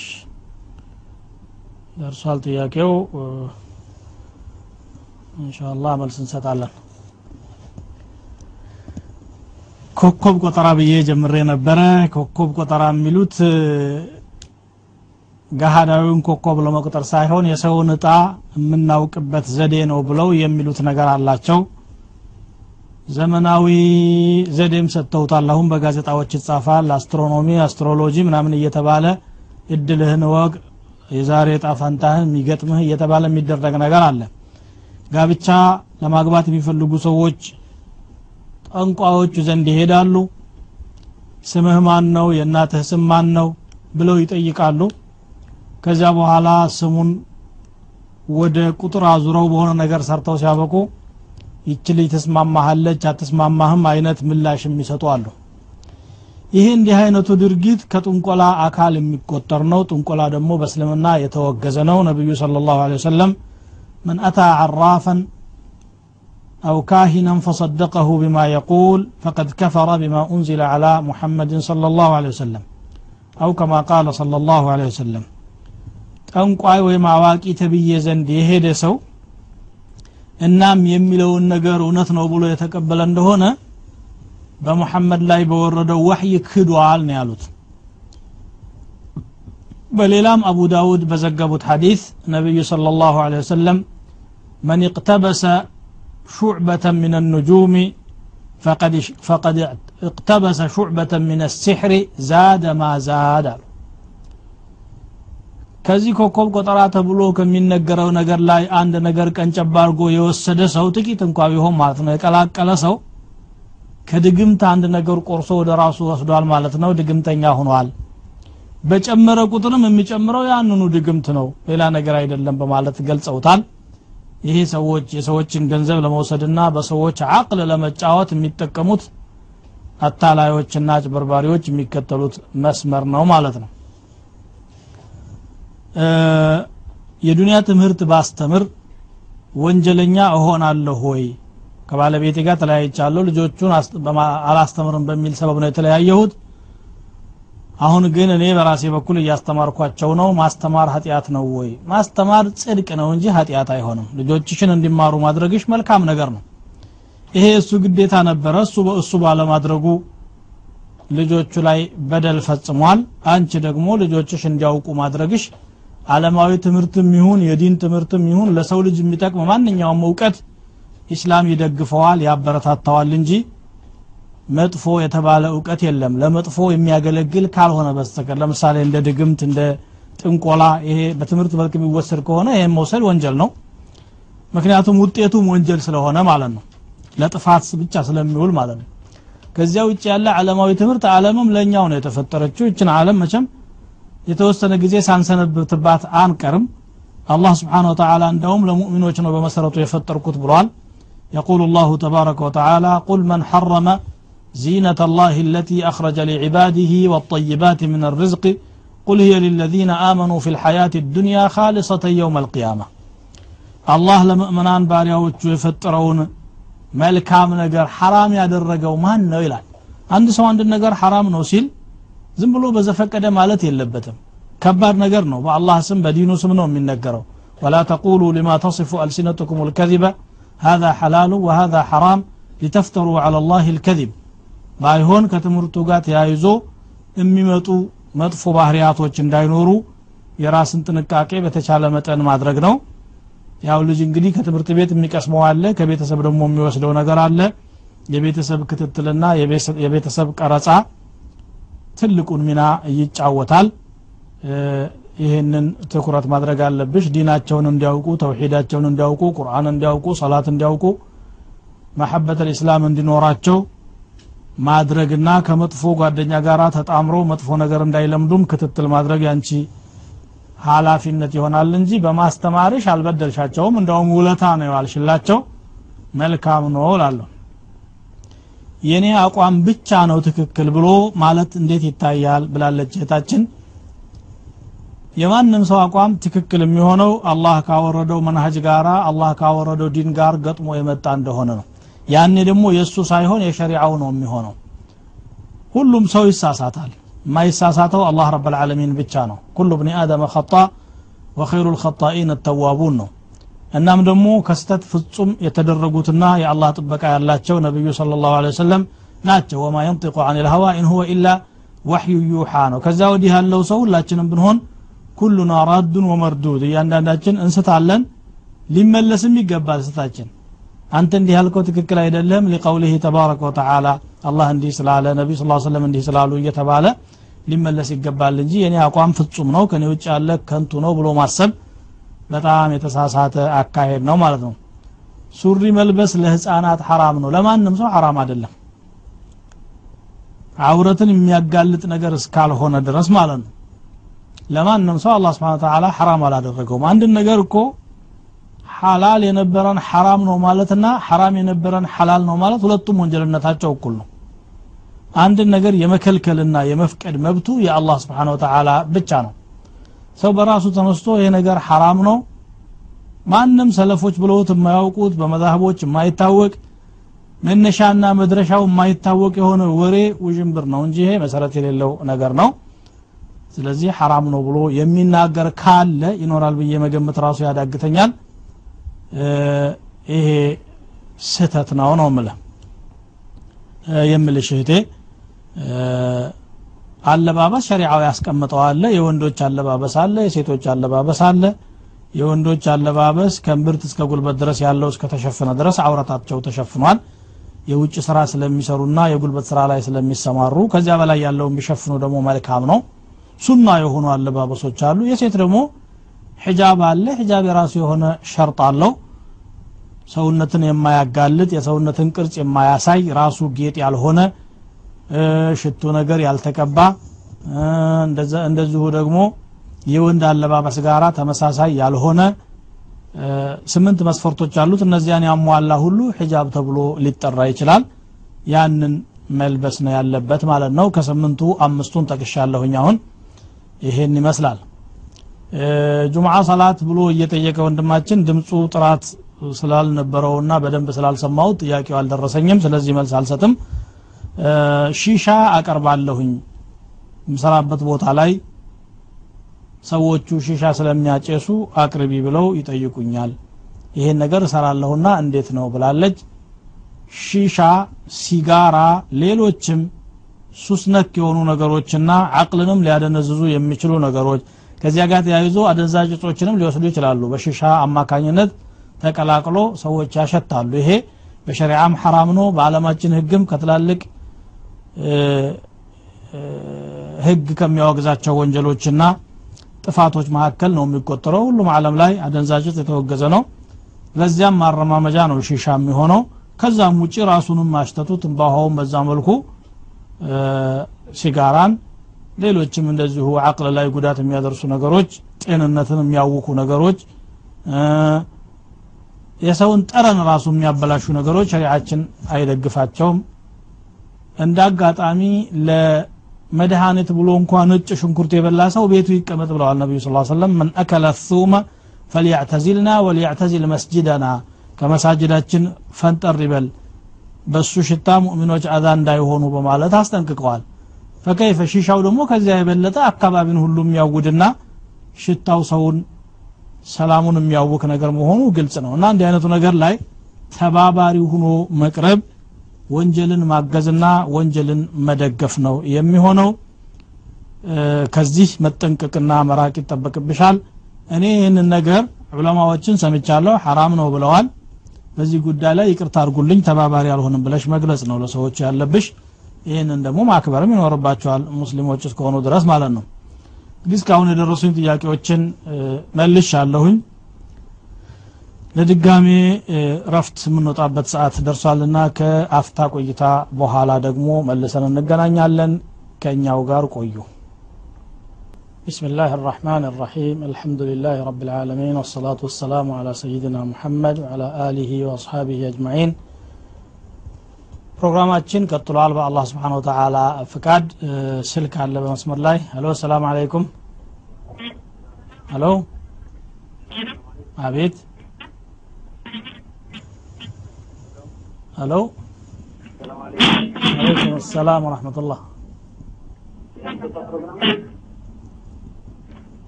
ደርሷል ጥያቄው። እ፣ ኢንሻአላህ መልስ እንሰጣለን። ኮከብ ቆጠራ ብዬ ጀምሬ ነበረ። ኮከብ ቆጠራ የሚሉት ገሃዳዊውን ኮከብ ለመቁጠር ሳይሆን የሰውን እጣ የምናውቅበት ዘዴ ነው ብለው የሚሉት ነገር አላቸው። ዘመናዊ ዘዴም ሰጥተውታል። አሁን በጋዜጣዎች ይጻፋል። አስትሮኖሚ አስትሮሎጂ ምናምን እየተባለ እድልህን ወቅ የዛሬ እጣ ፈንታህን የሚገጥምህ እየተባለ የሚደረግ ነገር አለ። ጋብቻ ለማግባት የሚፈልጉ ሰዎች ጠንቋዮቹ ዘንድ ይሄዳሉ። ስምህ ማን ነው የእናትህ ስም ማን ነው ብለው ይጠይቃሉ። ከዚያ በኋላ ስሙን ወደ ቁጥር አዙረው በሆነ ነገር ሰርተው ሲያበቁ ይች ልጅ ትስማማሃለች አትስማማህም አይነት ምላሽ የሚሰጡ አሉ ይህ እንዲህ አይነቱ ድርጊት ከጥንቆላ አካል የሚቆጠር ነው ጥንቆላ ደግሞ በእስልምና የተወገዘ ነው ነቢዩ صلى الله عليه وسلم من أتى عرافا أو كاهنا فصدقه بما يقول فقد كفر بما أنزل على محمد صلى الله عليه وسلم أو كما قال صلى الله عليه وسلم ጠንቋይ ወይም አዋቂ ተብዬ ዘንድ የሄደ ሰው እናም የሚለውን ነገር እውነት ነው ብሎ የተቀበለ እንደሆነ በሙሐመድ ላይ በወረደው ወህይ ክዷል ነው ያሉት በሌላም አቡ ዳውድ በዘገቡት ሐዲስ ነቢዩ صلى الله عليه وسلم من اقتبس شعبة من النجوم فقد فقد اقتبس شعبة من السحر زاد ما زاد አሉ። ከዚህ ኮከብ ቆጠራ ተብሎ ከሚነገረው ነገር ላይ አንድ ነገር ቀንጨባ አድርጎ የወሰደ ሰው ጥቂት እንኳ ቢሆን ማለት ነው የቀላቀለ ሰው ከድግምት አንድ ነገር ቆርሶ ወደ ራሱ ወስዷል ማለት ነው። ድግምተኛ ሆኗል። በጨመረ ቁጥርም የሚጨምረው ያንኑ ድግምት ነው። ሌላ ነገር አይደለም በማለት ገልጸውታል። ይሄ ሰዎች የሰዎችን ገንዘብ ለመውሰድና በሰዎች አቅል ለመጫወት የሚጠቀሙት አታላዮችና አጭበርባሪዎች የሚከተሉት መስመር ነው ማለት ነው። የዱንያ ትምህርት ባስተምር ወንጀለኛ እሆናለሁ ሆይ ከባለቤቴ ጋር ተለያይቻለሁ። ልጆቹን አላስተምርም በሚል ሰበብ ነው የተለያየሁት። አሁን ግን እኔ በራሴ በኩል እያስተማርኳቸው ነው። ማስተማር ኃጢአት ነው ወይ? ማስተማር ጽድቅ ነው እንጂ ኃጢአት አይሆንም። ልጆችሽን እንዲማሩ ማድረግሽ መልካም ነገር ነው። ይሄ እሱ ግዴታ ነበረ። እሱ እሱ ባለማድረጉ ልጆቹ ላይ በደል ፈጽሟል። አንቺ ደግሞ ልጆችሽ እንዲያውቁ ማድረግሽ አለማዊ ትምህርትም ይሁን የዲን ትምህርትም ይሁን ለሰው ልጅ የሚጠቅም ማንኛውም እውቀት ኢስላም ይደግፈዋል ያበረታታዋል እንጂ መጥፎ የተባለ እውቀት የለም። ለመጥፎ የሚያገለግል ካልሆነ በስተቀር ለምሳሌ እንደ ድግምት እንደ ጥንቆላ ይሄ በትምህርት መልክ የሚወሰድ ከሆነ ይሄም መውሰድ ወንጀል ነው። ምክንያቱም ውጤቱም ወንጀል ስለሆነ ማለት ነው። ለጥፋት ብቻ ስለሚውል ማለት ነው። ከዚያ ውጭ ያለ ዓለማዊ ትምህርት ዓለምም ለእኛው ነው የተፈጠረችው። ይችን ዓለም መቼም የተወሰነ ጊዜ ሳንሰነብትባት አንቀርም። አላህ ስብሓን ወተላ እንደውም ለሙእሚኖች ነው በመሰረቱ የፈጠርኩት ብሏል يقول الله تبارك وتعالى قل من حرم زينة الله التي أخرج لعباده والطيبات من الرزق قل هي للذين آمنوا في الحياة الدنيا خالصة يوم القيامة. الله لمؤمنان باريوቹ የፈጠረውን መልካም ملكا من ያደረገው حرام ነው ይላል አንድ ሰው አንድ ነገር حرام ነው ሲል ዝም بزفك በዘፈቀደ مالتي اللبتم كبار ነገር ነው በአላህ ስም በዲኑ ስም من የሚነገረው ولا تقولوا لما تصف ألسنتكم الكذبة هذا حلال وهذا حرام لتفتروا على الله الكذب ባይሆን ከትምህርቱ ጋር ተያይዞ የሚመጡ መጥፎ ባህሪያቶች እንዳይኖሩ የራስን ጥንቃቄ በተቻለ መጠን ማድረግ ነው ያው ልጅ እንግዲህ ከትምህርት ቤት የሚቀስመው አለ ከቤተሰብ ደግሞ የሚወስደው ነገር አለ የቤተሰብ ክትትልና የቤተሰብ ቀረጻ ትልቁን ሚና ይጫወታል ይህንን ትኩረት ማድረግ አለብሽ። ዲናቸውን እንዲያውቁ ተውሂዳቸውን እንዲያውቁ ቁርአን እንዲያውቁ ሰላት እንዲያውቁ መሐበት ልእስላም እንዲኖራቸው ማድረግና ከመጥፎ ጓደኛ ጋር ተጣምሮ መጥፎ ነገር እንዳይለምዱም ክትትል ማድረግ ያንቺ ኃላፊነት ይሆናል እንጂ በማስተማርሽ አልበደልሻቸውም። እንደውም ውለታ ነው የዋልሽላቸው መልካም ነው እላለሁ። የኔ አቋም ብቻ ነው ትክክል ብሎ ማለት እንዴት ይታያል ብላለች እህታችን የማንም ሰው አቋም ትክክል የሚሆነው አላህ ካወረደው መንሀጅ ጋራ አላህ ካወረደው ዲን ጋር ገጥሞ የመጣ እንደሆነ ነው። ያኔ ደግሞ የእሱ ሳይሆን የሸሪዓው ነው የሚሆነው። ሁሉም ሰው ይሳሳታል። የማይሳሳተው አላህ ረብ ልዓለሚን ብቻ ነው። ኩሉ ብኒ አደመ ኸጣ ወኸይሩ ልኸጣኢን ተዋቡን ነው። እናም ደግሞ ከስተት ፍጹም የተደረጉትና የአላህ ጥበቃ ያላቸው ነቢዩ صለ ላሁ ለ ወሰለም ናቸው። ወማ የንጢቁ አን ልሀዋ ኢን ሁወ ኢላ ወሕዩ ዩሓ ነው። ከዛ ወዲህ ያለው ሰው ሁላችንም ብንሆን ኩሉና ራዱን ወመርዱድ። እያንዳንዳችን እንስታለን ሊመለስም ይገባል ስታችን አንተ እንዲህ ያልከው ትክክል አይደለም። ሊቀውሊህ ተባረከ ወተዓላ አላህ እንዲህ ስላለ ነቢ ስ ሰለም እንዲህ ስላሉ እየተባለ ሊመለስ ይገባል እንጂ የኔ አቋም ፍጹም ነው ከኔ ውጭ ያለ ከንቱ ነው ብሎ ማሰብ በጣም የተሳሳተ አካሄድ ነው ማለት ነው። ሱሪ መልበስ ለህፃናት ሐራም ነው። ለማንም ሰው ሐራም አይደለም። አውረትን የሚያጋልጥ ነገር እስካልሆነ ድረስ ማለት ነው ለማንም ሰው አላህ ስብሓን ተዓላ ሐራም አላደረገውም። አንድን ነገር እኮ ሐላል የነበረን ሐራም ነው ማለትና ሐራም የነበረን ሐላል ነው ማለት ሁለቱም ወንጀልነታቸው እኩል ነው። አንድን ነገር የመከልከልና የመፍቀድ መብቱ የአላህ ስብሓን ወተዓላ ብቻ ነው። ሰው በራሱ ተነስቶ ይሄ ነገር ሐራም ነው። ማንም ሰለፎች ብለውት የማያውቁት በመዛህቦች የማይታወቅ መነሻና መድረሻው የማይታወቅ የሆነ ወሬ ውዥንብር ነው እንጂ ይሄ መሰረት የሌለው ነገር ነው ስለዚህ ሐራም ነው ብሎ የሚናገር ካለ ይኖራል ብዬ መገመት ራሱ ያዳግተኛል። ይሄ ስህተት ነው ነው ምለ የምልሽ እህቴ አለባበስ ሸሪዓው ያስቀምጠው አለ። የወንዶች አለባበስ አለ የሴቶች አለባበስ አለ። የወንዶች አለባበስ ከእምብርት እስከ ጉልበት ድረስ ያለው እስከተሸፈነ ድረስ አውረታቸው ተሸፍኗል። የውጭ ስራ ስለሚሰሩና የጉልበት ስራ ላይ ስለሚሰማሩ ከዚያ በላይ ያለውን ቢሸፍኑ ደግሞ መልካም ነው ሱና የሆኑ አለባበሶች አሉ። የሴት ደግሞ ሒጃብ አለ። ሒጃብ የራሱ የሆነ ሸርጥ አለው። ሰውነትን የማያጋልጥ የሰውነትን ቅርጽ የማያሳይ ራሱ ጌጥ ያልሆነ ሽቱ ነገር ያልተቀባ እንደዚሁ ደግሞ የወንድ አለባበስ ጋራ ተመሳሳይ ያልሆነ ስምንት መስፈርቶች አሉት። እነዚያን ያሟላ ሁሉ ሒጃብ ተብሎ ሊጠራ ይችላል። ያንን መልበስ ነው ያለበት ማለት ነው። ከስምንቱ አምስቱን ጠቅሻለሁኝ አሁን ይሄን ይመስላል። ጁምዓ ሰላት ብሎ እየጠየቀ ወንድማችን ድምፁ ጥራት ስላልነበረውና በደንብ ስላልሰማው ጥያቄው አልደረሰኝም ስለዚህ መልስ አልሰጥም። ሺሻ አቀርባለሁኝ። የምሰራበት ቦታ ላይ ሰዎቹ ሺሻ ስለሚያጨሱ አቅርቢ ብለው ይጠይቁኛል። ይሄን ነገር እሰራለሁና እንዴት ነው ብላለች። ሺሻ ሲጋራ ሌሎችም ሱስ ነክ የሆኑ ነገሮችና አቅልንም ሊያደነዝዙ የሚችሉ ነገሮች ከዚያ ጋር ተያይዞ አደንዛዥ እጾችንም ሊወስዱ ይችላሉ። በሺሻ አማካኝነት ተቀላቅሎ ሰዎች ያሸታሉ። ይሄ በሸሪዓም ሐራም ነው። በአለማችን ህግም ከትላልቅ ህግ ከሚያወግዛቸው ወንጀሎችና ጥፋቶች መካከል ነው የሚቆጠረው። ሁሉም ዓለም ላይ አደንዛዥ የተወገዘ ነው። ለዚያም ማረማመጃ ነው ሺሻ የሚሆነው። ከዛም ውጭ ራሱንም ማሽተቱ ትንባሆውን በዛ መልኩ ሲጋራን ሌሎችም እንደዚሁ አቅል ላይ ጉዳት የሚያደርሱ ነገሮች ጤንነትን የሚያውኩ ነገሮች የሰውን ጠረን ራሱ የሚያበላሹ ነገሮች ሸሪዓችን አይደግፋቸውም። እንደ አጋጣሚ ለመድኃኒት ብሎ እንኳ ነጭ ሽንኩርት የበላ ሰው ቤቱ ይቀመጥ ብለዋል ነቢዩ ስ ሰለም መን አከለ ሱመ ፈልያዕተዚልና ወሊያዕተዚል መስጅደና ከመሳጅዳችን ፈንጠር ይበል በሱ ሽታ ሙእሚኖች አዛ እንዳይሆኑ በማለት አስጠንቅቀዋል። ፈከይፈ ሺሻው ደግሞ ከዚያ የበለጠ አካባቢን ሁሉ የሚያውድና ሽታው ሰውን ሰላሙን የሚያውክ ነገር መሆኑ ግልጽ ነው እና እንዲህ አይነቱ ነገር ላይ ተባባሪ ሁኖ መቅረብ ወንጀልን ማገዝና ወንጀልን መደገፍ ነው የሚሆነው። ከዚህ መጠንቀቅና መራቅ ይጠበቅብሻል። እኔ ይህንን ነገር ዑለማዎችን ሰምቻለሁ ሐራም ነው ብለዋል በዚህ ጉዳይ ላይ ይቅርታ አድርጉልኝ ተባባሪ አልሆንም ብለሽ መግለጽ ነው ለሰዎች ያለብሽ። ይህንን ደግሞ ማክበርም ይኖርባቸዋል ሙስሊሞች እስከሆኑ ድረስ ማለት ነው። እንግዲህ እስካሁን የደረሱኝ ጥያቄዎችን መልሽ አለሁኝ ለድጋሜ ረፍት የምንወጣበት ሰዓት ደርሷልና ከአፍታ ቆይታ በኋላ ደግሞ መልሰን እንገናኛለን። ከእኛው ጋር ቆዩ بسم الله الرحمن الرحيم الحمد لله رب العالمين والصلاة والسلام على سيدنا محمد وعلى آله وأصحابه أجمعين ፕሮግራማችን ቀጥሏል በአላህ ስብሓን ወተላ ፍቃድ ስልክ አለ በመስመር ላይ ሄሎ ሰላም አለይኩም ሄሎ አቤት ሄሎ አለይኩም ሰላም ወረሕመቱላህ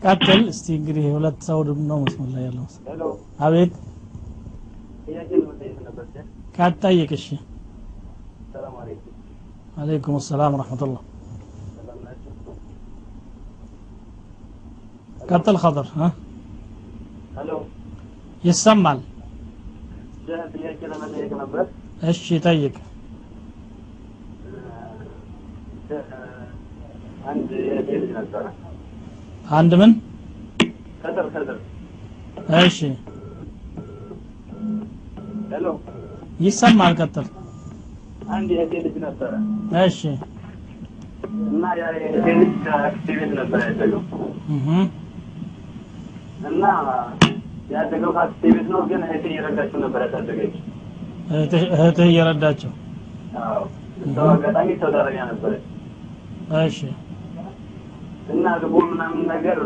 ቀጥል እስቲ እንግዲህ ሁለት ሰው ድም ነው መስመር ላይ ያለው አቤት ቀጠይቅ እሺ አለይኩም ሰላም ወረሕመቱላህ ቀጥል ኸضር ይሰማል ጥያቄ ለመጠየቅ ነበር እሺ ጠይቅ አንድ የእህቴ ልጅ ነበረ አንድ ምን? እሺ። ሄሎ። ይሰማል ቀጥል። አንድ የእህቴ ልጅ ነበረ። እሺ። እና ያ የእህቴ ልጅ ከአክስቴ ቤት ነበረ ያደገው። እና ያደገው ከአክስቴ ቤት ነው ግን እህቴ እየረዳችው ነበር ያሳደገች እህትህ እየረዳቸው አዎ። ሰው አጋጣሚ ሳውዲ አረቢያ ነበረች። እሺ እና ግቡ ምናምን ነገር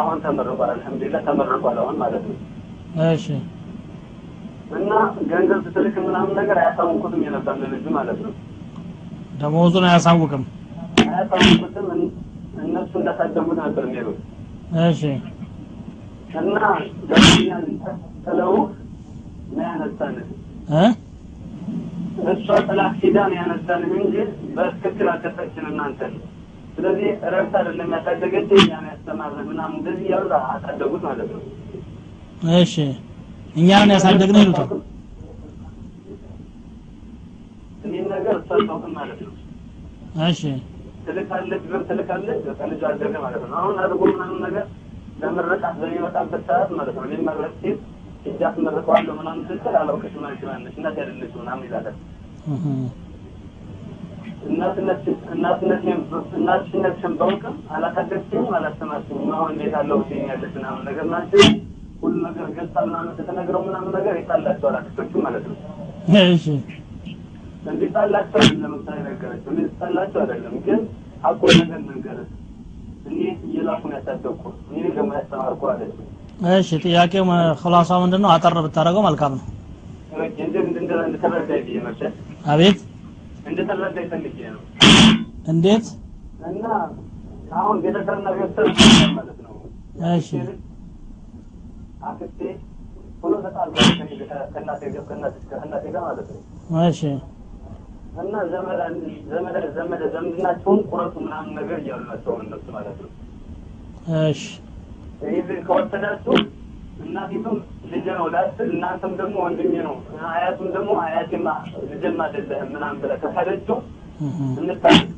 አሁን ተመርቋል አልሐምዱሊላህ ተመርቋል አሁን ማለት ነው። እሺ። እና ገንዘብ ስትልክ ምናምን ነገር አያሳውቁትም የነበር ልጁ ማለት ነው። ደሞዙን አያሳውቅም። አያሳውቁትም እነሱ እንዳሳደጉት ነበር የሚሉት እሺ። እና ገብኛን ጥለው ነው ያነሳን። እ? እሷ ጥላት ሂዳ ነው ያነሳን እንጂ በትክክል አልሰጠችን እናንተን ስለዚህ ረብት አይደለም ያሳደገች እኛን ያስተማረ ምናምን እንደዚህ እያሉ አሳደጉት ማለት ነው። እሺ እኛንን ያሳደግነው ይሉታል ይህን ነገር አታውቅም ማለት ነው። እሺ። ትልካለች ብር ትልካለች በቃ ልጁ አደገ ማለት ነው። አሁን አድርጎ ምናምን ነገር ለምርቃት በሚመጣበት ሰዓት ማለት ነው። እኔም መረቅ ሲል ሂጃ አስመርቀዋለሁ ምናምን ስትል አላውቅሽም አንቺ ማነሽ? እናት ያደለች ምናምን ይላታል እናትነትሽን ባውቅም አላሳደግሽኝም አላስተማርሽኝም አሁን እንዴት አለው ትኛለች ምናምን ነገር ናቸው ሁሉ ነገር ገጻ ምናምን ስትነግረው ምናምን ነገር ይጣላቸዋል አክስቶቹ ማለት ነው። እሺ። እንዲጣላቸው አይደለም ምሳሌ ነገረችው እንዲጣላቸው አይደለም ግን አቆ ነገር ነገር እኔ እየላኩን ያሳደግኩ እኔ ደግሞ ያስተማርኩ አለች እሺ ጥያቄው ክላሷ ምንድን ነው አጠር ብታደርገው መልካም ነው። አቤት። ነው እንዴት እና አሁን ቤተሰብና ቤተሰብ ማለት ነው። እሺ። አክስቴ ሁሉ ከእናቴ ጋር ከእናቴ ከእናቴ ጋር ማለት ነው። እሺ። እና ዘመድ ዘመድ ዘመድ ዘመድናቸውን ቁረጡ ምናምን ነገር እያሉ ናቸው እነሱ ማለት ነው። እሺ። ይህን ከወሰዳችሁ እናቲቱም ልጅ ነው ላስል እናንተም ደግሞ ወንድሜ ነው። አያቱም ደግሞ አያቴማ ልጅም አይደለህም ምናምን ብለህ እህ እንታረቅ።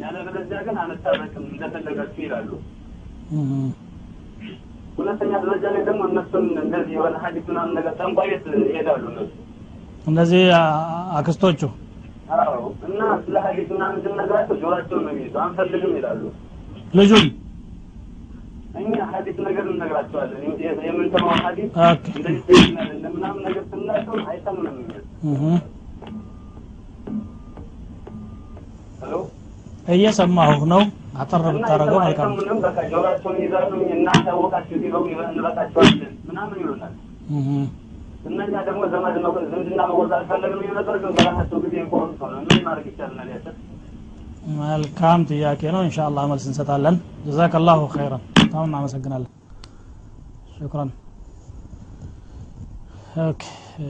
ያለበለዚያ ግን አንታረቅም እንደፈለጋችሁ ይላሉ። ሁለተኛ ደረጃ ላይ ደግሞ እነሱን እንደዚህ የሆነ ሀዲስ ምናምን ነገር ጠንቋይ ቤት ይሄዳሉ እነሱ። እነዚህ አክስቶቹ? እና ስለ ሀዲስ ምናምን ስንነግራቸው ጆሯቸውን ነው የሚይዙ። አንፈልግም ይላሉ። ልጁም እኛ ሀዲስ ነገር እንነግራቸዋለን። የም- የምንሰማው ሀዲስ okay። እንደዚህ ትክክል አይደለም ምናምን ነገር ስንላቸው አይሰሙንም እኛ እህ hello? እየሰማሁህ ነው። አጠር እና ብታደርገው መልካም ነው አይሰሙንም በቃ ጆሯቸውን ይዛሉ እናንተ ያወቃችሁ ሲለው እንበቃቸዋለን ምናምን ይሉናል። እህ እነኛ ደግሞ ዘመድ መቆ- ዝምድና መቆረጥ አልፈለግም የነበር ግን በራሳቸው ጊዜ ቆርጥ ሆነ ምን ማድረግ ይቻልናል ያሰብ መልካም ጥያቄ ነው። ኢንሻአላህ መልስ እንሰጣለን። ጀዛከላሁ ኸይራን በጣም እናመሰግናለን። እ፣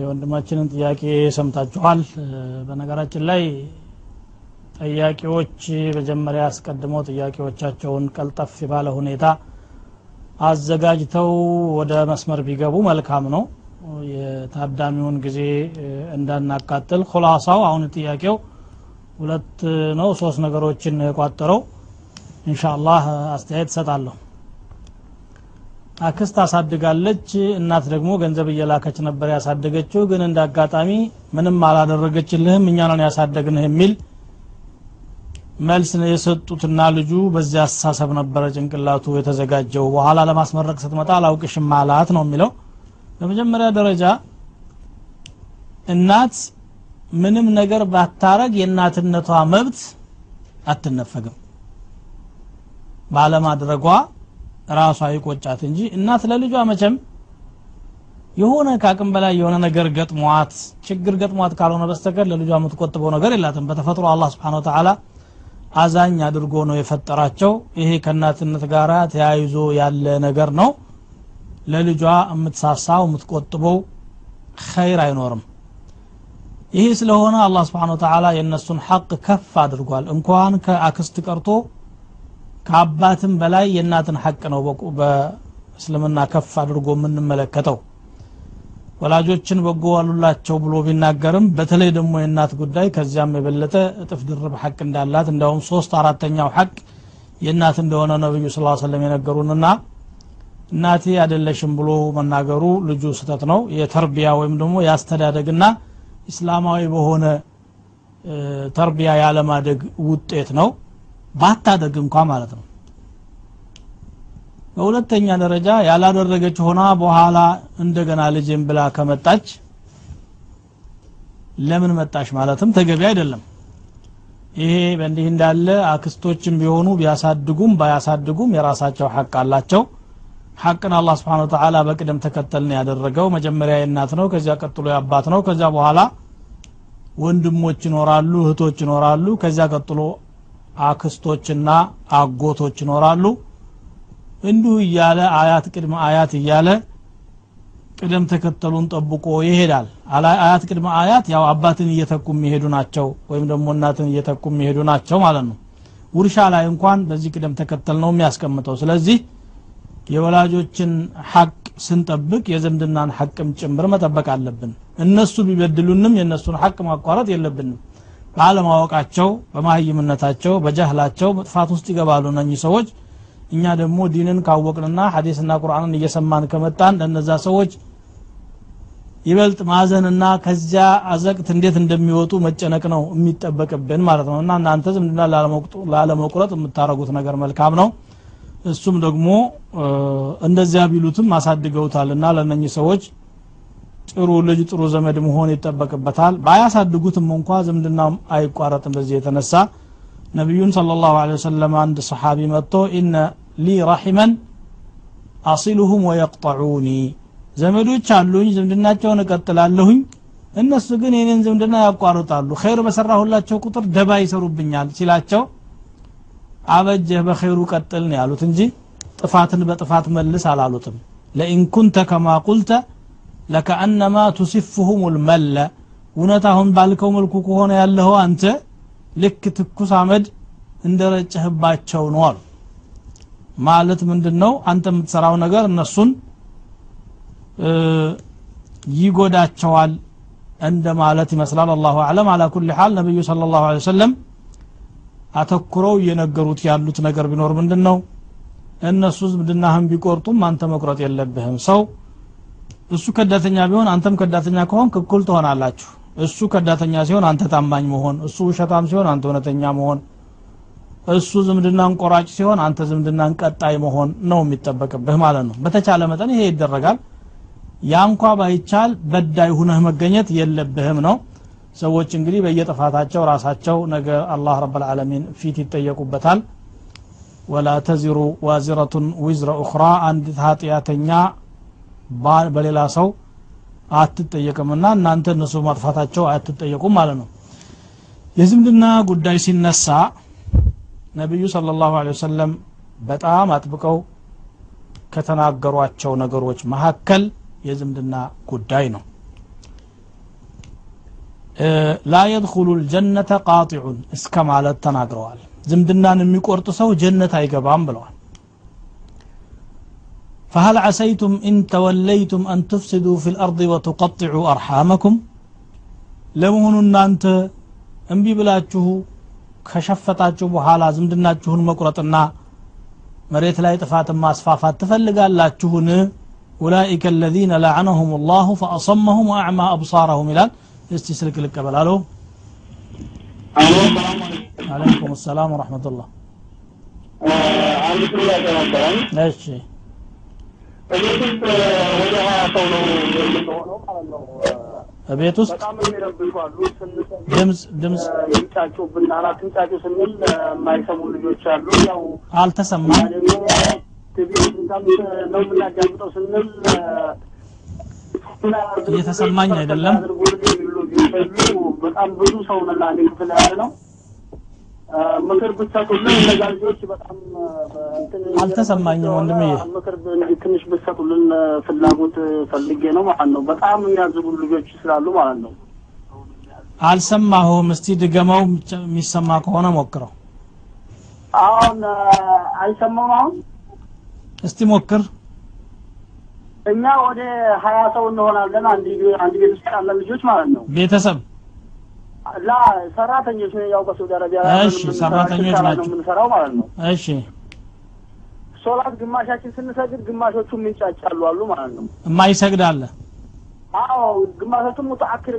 የወንድማችንን ጥያቄ ሰምታችኋል። በነገራችን ላይ ጥያቄዎች መጀመሪያ አስቀድመው ጥያቄዎቻቸውን ቀልጠፍ ባለ ሁኔታ አዘጋጅተው ወደ መስመር ቢገቡ መልካም ነው። የታዳሚውን ጊዜ እንዳናቃጥል። ሁላሳው አሁን ጥያቄው ሁለት ነው ሶስት ነገሮችን የቋጠረው ኢንሻአላህ አስተያየት እሰጣለሁ። አክስት አሳድጋለች እናት ደግሞ ገንዘብ እየላከች ነበር ያሳደገችው ግን እንደ አጋጣሚ ምንም አላደረገችልህም እኛ ነን ያሳደግንህ የሚል መልስ የሰጡትና ልጁ በዚያ አስተሳሰብ ነበረ ጭንቅላቱ የተዘጋጀው። በኋላ ለማስመረቅ ስትመጣ አላውቅሽም አላት ነው የሚለው። በመጀመሪያ ደረጃ እናት ምንም ነገር ባታረግ የእናትነቷ መብት አትነፈግም ባለማድረጓ ራሷ ይቆጫት እንጂ እናት ለልጇ መቼም የሆነ ከአቅም በላይ የሆነ ነገር ገጥሟት ችግር ገጥሟት ካልሆነ በስተቀር ለልጇ የምትቆጥበው ነገር የላትም። በተፈጥሮ አላህ ስብሓን ወተዓላ አዛኝ አድርጎ ነው የፈጠራቸው። ይሄ ከእናትነት ጋር ተያይዞ ያለ ነገር ነው። ለልጇ የምትሳሳው የምትቆጥበው ኸይር አይኖርም። ይሄ ስለሆነ አላህ ስብሓን ወተዓላ የእነሱን ሐቅ ከፍ አድርጓል። እንኳን ከአክስት ቀርቶ ከአባትም በላይ የእናትን ሐቅ ነው በእስልምና ከፍ አድርጎ የምንመለከተው። ወላጆችን በጎ ዋሉላቸው ብሎ ቢናገርም በተለይ ደግሞ የእናት ጉዳይ ከዚያም የበለጠ እጥፍ ድርብ ሐቅ እንዳላት እንዲያውም ሶስት አራተኛው ሐቅ የእናት እንደሆነ ነብዩ ስ ሰለም የነገሩንና እናቴ አይደለሽም ብሎ መናገሩ ልጁ ስተት ነው። የተርቢያ ወይም ደግሞ የአስተዳደግና እስላማዊ በሆነ ተርቢያ ያለማደግ ውጤት ነው ባታደግ እንኳ ማለት ነው። በሁለተኛ ደረጃ ያላደረገች ሆና በኋላ እንደገና ልጅም ብላ ከመጣች ለምን መጣሽ ማለትም ተገቢ አይደለም። ይሄ በእንዲህ እንዳለ አክስቶችም ቢሆኑ ቢያሳድጉም ባያሳድጉም የራሳቸው ሐቅ አላቸው። ሐቅን አላህ ስብሓን ወተዓላ በቅደም ተከተል ያደረገው። መጀመሪያ የእናት ነው ከዚያ ቀጥሎ የአባት ነው። ከዚያ በኋላ ወንድሞች ይኖራሉ እህቶች ይኖራሉ። ከዚያ ቀጥሎ አክስቶችና አጎቶች ይኖራሉ። እንዲሁ እያለ አያት ቅድመ አያት እያለ ቅደም ተከተሉን ጠብቆ ይሄዳል። አያት ቅድመ አያት ያው አባትን እየተኩ የሚሄዱ ናቸው ወይም ደግሞ እናትን እየተኩ የሚሄዱ ናቸው ማለት ነው። ውርሻ ላይ እንኳን በዚህ ቅደም ተከተል ነው የሚያስቀምጠው። ስለዚህ የወላጆችን ሐቅ ስንጠብቅ የዝምድናን ሐቅም ጭምር መጠበቅ አለብን። እነሱ ቢበድሉንም የእነሱን ሐቅ ማቋረጥ የለብንም ባለማወቃቸው በማህይምነታቸው በጃህላቸው መጥፋት ውስጥ ይገባሉ እነኚህ ሰዎች። እኛ ደግሞ ዲንን ካወቅንና ሐዲስና ቁርአንን እየሰማን ከመጣን ለነዛ ሰዎች ይበልጥ ማዘንና ከዚያ አዘቅት እንዴት እንደሚወጡ መጨነቅ ነው የሚጠበቅብን ማለት ነው። እና እናንተ ዝምድና ላለመቁረጥ የምታረጉት ነገር መልካም ነው። እሱም ደግሞ እንደዚያ ቢሉትም አሳድገውታል እና ለነኚህ ሰዎች ጥሩ ልጅ ጥሩ ዘመድ መሆን ይጠበቅበታል። ባያሳድጉትም እንኳ ዝምድናውም አይቋረጥም። በዚህ የተነሳ ነቢዩን ሰለላሁ ዐለይሂ ወሰለም አንድ ሰሓቢ መጥቶ ኢነ ሊ ረሒመን አሲሉሁም ወየቅጠዑኒ ዘመዶች አሉኝ፣ ዝምድናቸውን እቀጥላለሁኝ፣ እነሱ ግን የኔን ዝምድና ያቋርጣሉ፣ ኸይር በሰራሁላቸው ቁጥር ደባ ይሰሩብኛል ሲላቸው አበጀህ በኸይሩ ቀጥል ነው ያሉት እንጂ ጥፋትን በጥፋት መልስ አላሉትም። ለኢን ኩንተ ከማ ቁልተ ለከአነማ ቱሲፍሁም ልመለ እውነት አሁን ባልከው መልኩ ከሆነ ያለኸው አንተ ልክ ትኩስ አመድ እንደረጨህባቸው ነው አሉ። ማለት ምንድን ነው አንተ የምትሰራው ነገር እነሱን ይጎዳቸዋል እንደ ማለት ይመስላል። አላሁ አለም አላ ኩል ሓል ነቢዩ ስለ ላሁ ሰለም አተኩረው እየነገሩት ያሉት ነገር ቢኖር ምንድን ነው እነሱ ዝምድናህን ቢቆርጡም አንተ መቁረጥ የለብህም። ሰው እሱ ከዳተኛ ቢሆን አንተም ከዳተኛ ከሆንክ እኩል ትሆናላችሁ። እሱ ከዳተኛ ሲሆን አንተ ታማኝ መሆን እሱ ውሸታም ሲሆን አንተ እውነተኛ መሆን እሱ ዝምድናን ቆራጭ ሲሆን አንተ ዝምድናን ቀጣይ መሆን ነው የሚጠበቅብህ ማለት ነው። በተቻለ መጠን ይሄ ይደረጋል። ያ እንኳ ባይቻል በዳይ ሁነህ መገኘት የለብህም ነው። ሰዎች እንግዲህ በየጥፋታቸው ራሳቸው ነገ አላህ ረብልዓለሚን ፊት ይጠየቁበታል። ወላ ተዚሩ ዋዚረቱን ዊዝረ ኡኽራ አንዲት ኃጢአተኛ በሌላ ሰው አትጠየቅምና እናንተ እነሱ ማጥፋታቸው አትጠየቁም ማለት ነው። የዝምድና ጉዳይ ሲነሳ ነቢዩ صለ ላሁ ወሰለም በጣም አጥብቀው ከተናገሯቸው ነገሮች መካከል የዝምድና ጉዳይ ነው። ላ የድኩሉ ልጀነተ ቃጢዑን እስከ ማለት ተናግረዋል። ዝምድናን የሚቆርጥ ሰው ጀነት አይገባም ብለዋል فهل عسيتم إن توليتم أن تفسدوا في الأرض وتقطعوا أرحامكم ለመሆኑ እናንተ እምቢ ብላችሁ ከሸፈታችሁ በኋላ ዝምድናችሁን መቁረጥና መሬት ላይ ጥፋትን ማስፋፋት ትፈልጋላችሁን ኡላኢከ አለዚነ ለዐነሁም ላሁ ፈአሰመሁም ወአዕማ አብሳረሁም ይላል እስቲ ስልክ ልቀበል አሎ አለይኩም ሰላም ወረሕመቱላህ አንድ ጥያቄ ነበረኝ። እሺ እቤት ውስጥ ወደ ሀያ ሰው ነው የምንሆነው ማለት ነው። በቤት ውስጥ በጣም የሚረብሹ አሉ። ድምፅ ድምፅ ይንጫጩብናል። አትንጫጩ ስንል የማይሰሙ ልጆች አሉ። ያው አልተሰማም ቲቪ ነው የምናዳምጠው ስንል እየተሰማኝ አይደለም። በጣም ብዙ ሰው ነን ክፍል ያለ ነው። ምክር ብትሰጡልን እነዛ ልጆች በጣም አልተሰማኝም ወንድምዬ። ምክር ትንሽ ብትሰጡልን ፍላጎት ፈልጌ ነው ማለት ነው። በጣም የሚያዝቡ ልጆች ስላሉ ማለት ነው። አልሰማሁም እስቲ ድገመው የሚሰማ ከሆነ ሞክረው አሁን አይሰማም። አሁን እስቲ ሞክር እኛ ወደ ሀያ ሰው እንሆናለን። አንድ አንድ ቤት ውስጥ ያለን ልጆች ማለት ነው። ቤተሰብ ላ ሰራተኞች ያው በሳውዲ አረቢያ እሺ፣ ሰራተኞች ናቸው። የምንሰራው ማለት ነው። እሺ ሶላት ግማሻችን ስንሰግድ ግማሾቹ ምንጫጫሉ አሉ ማለት ነው። የማይሰግድ አለ አዎ ግማሾቹ ሙተአክር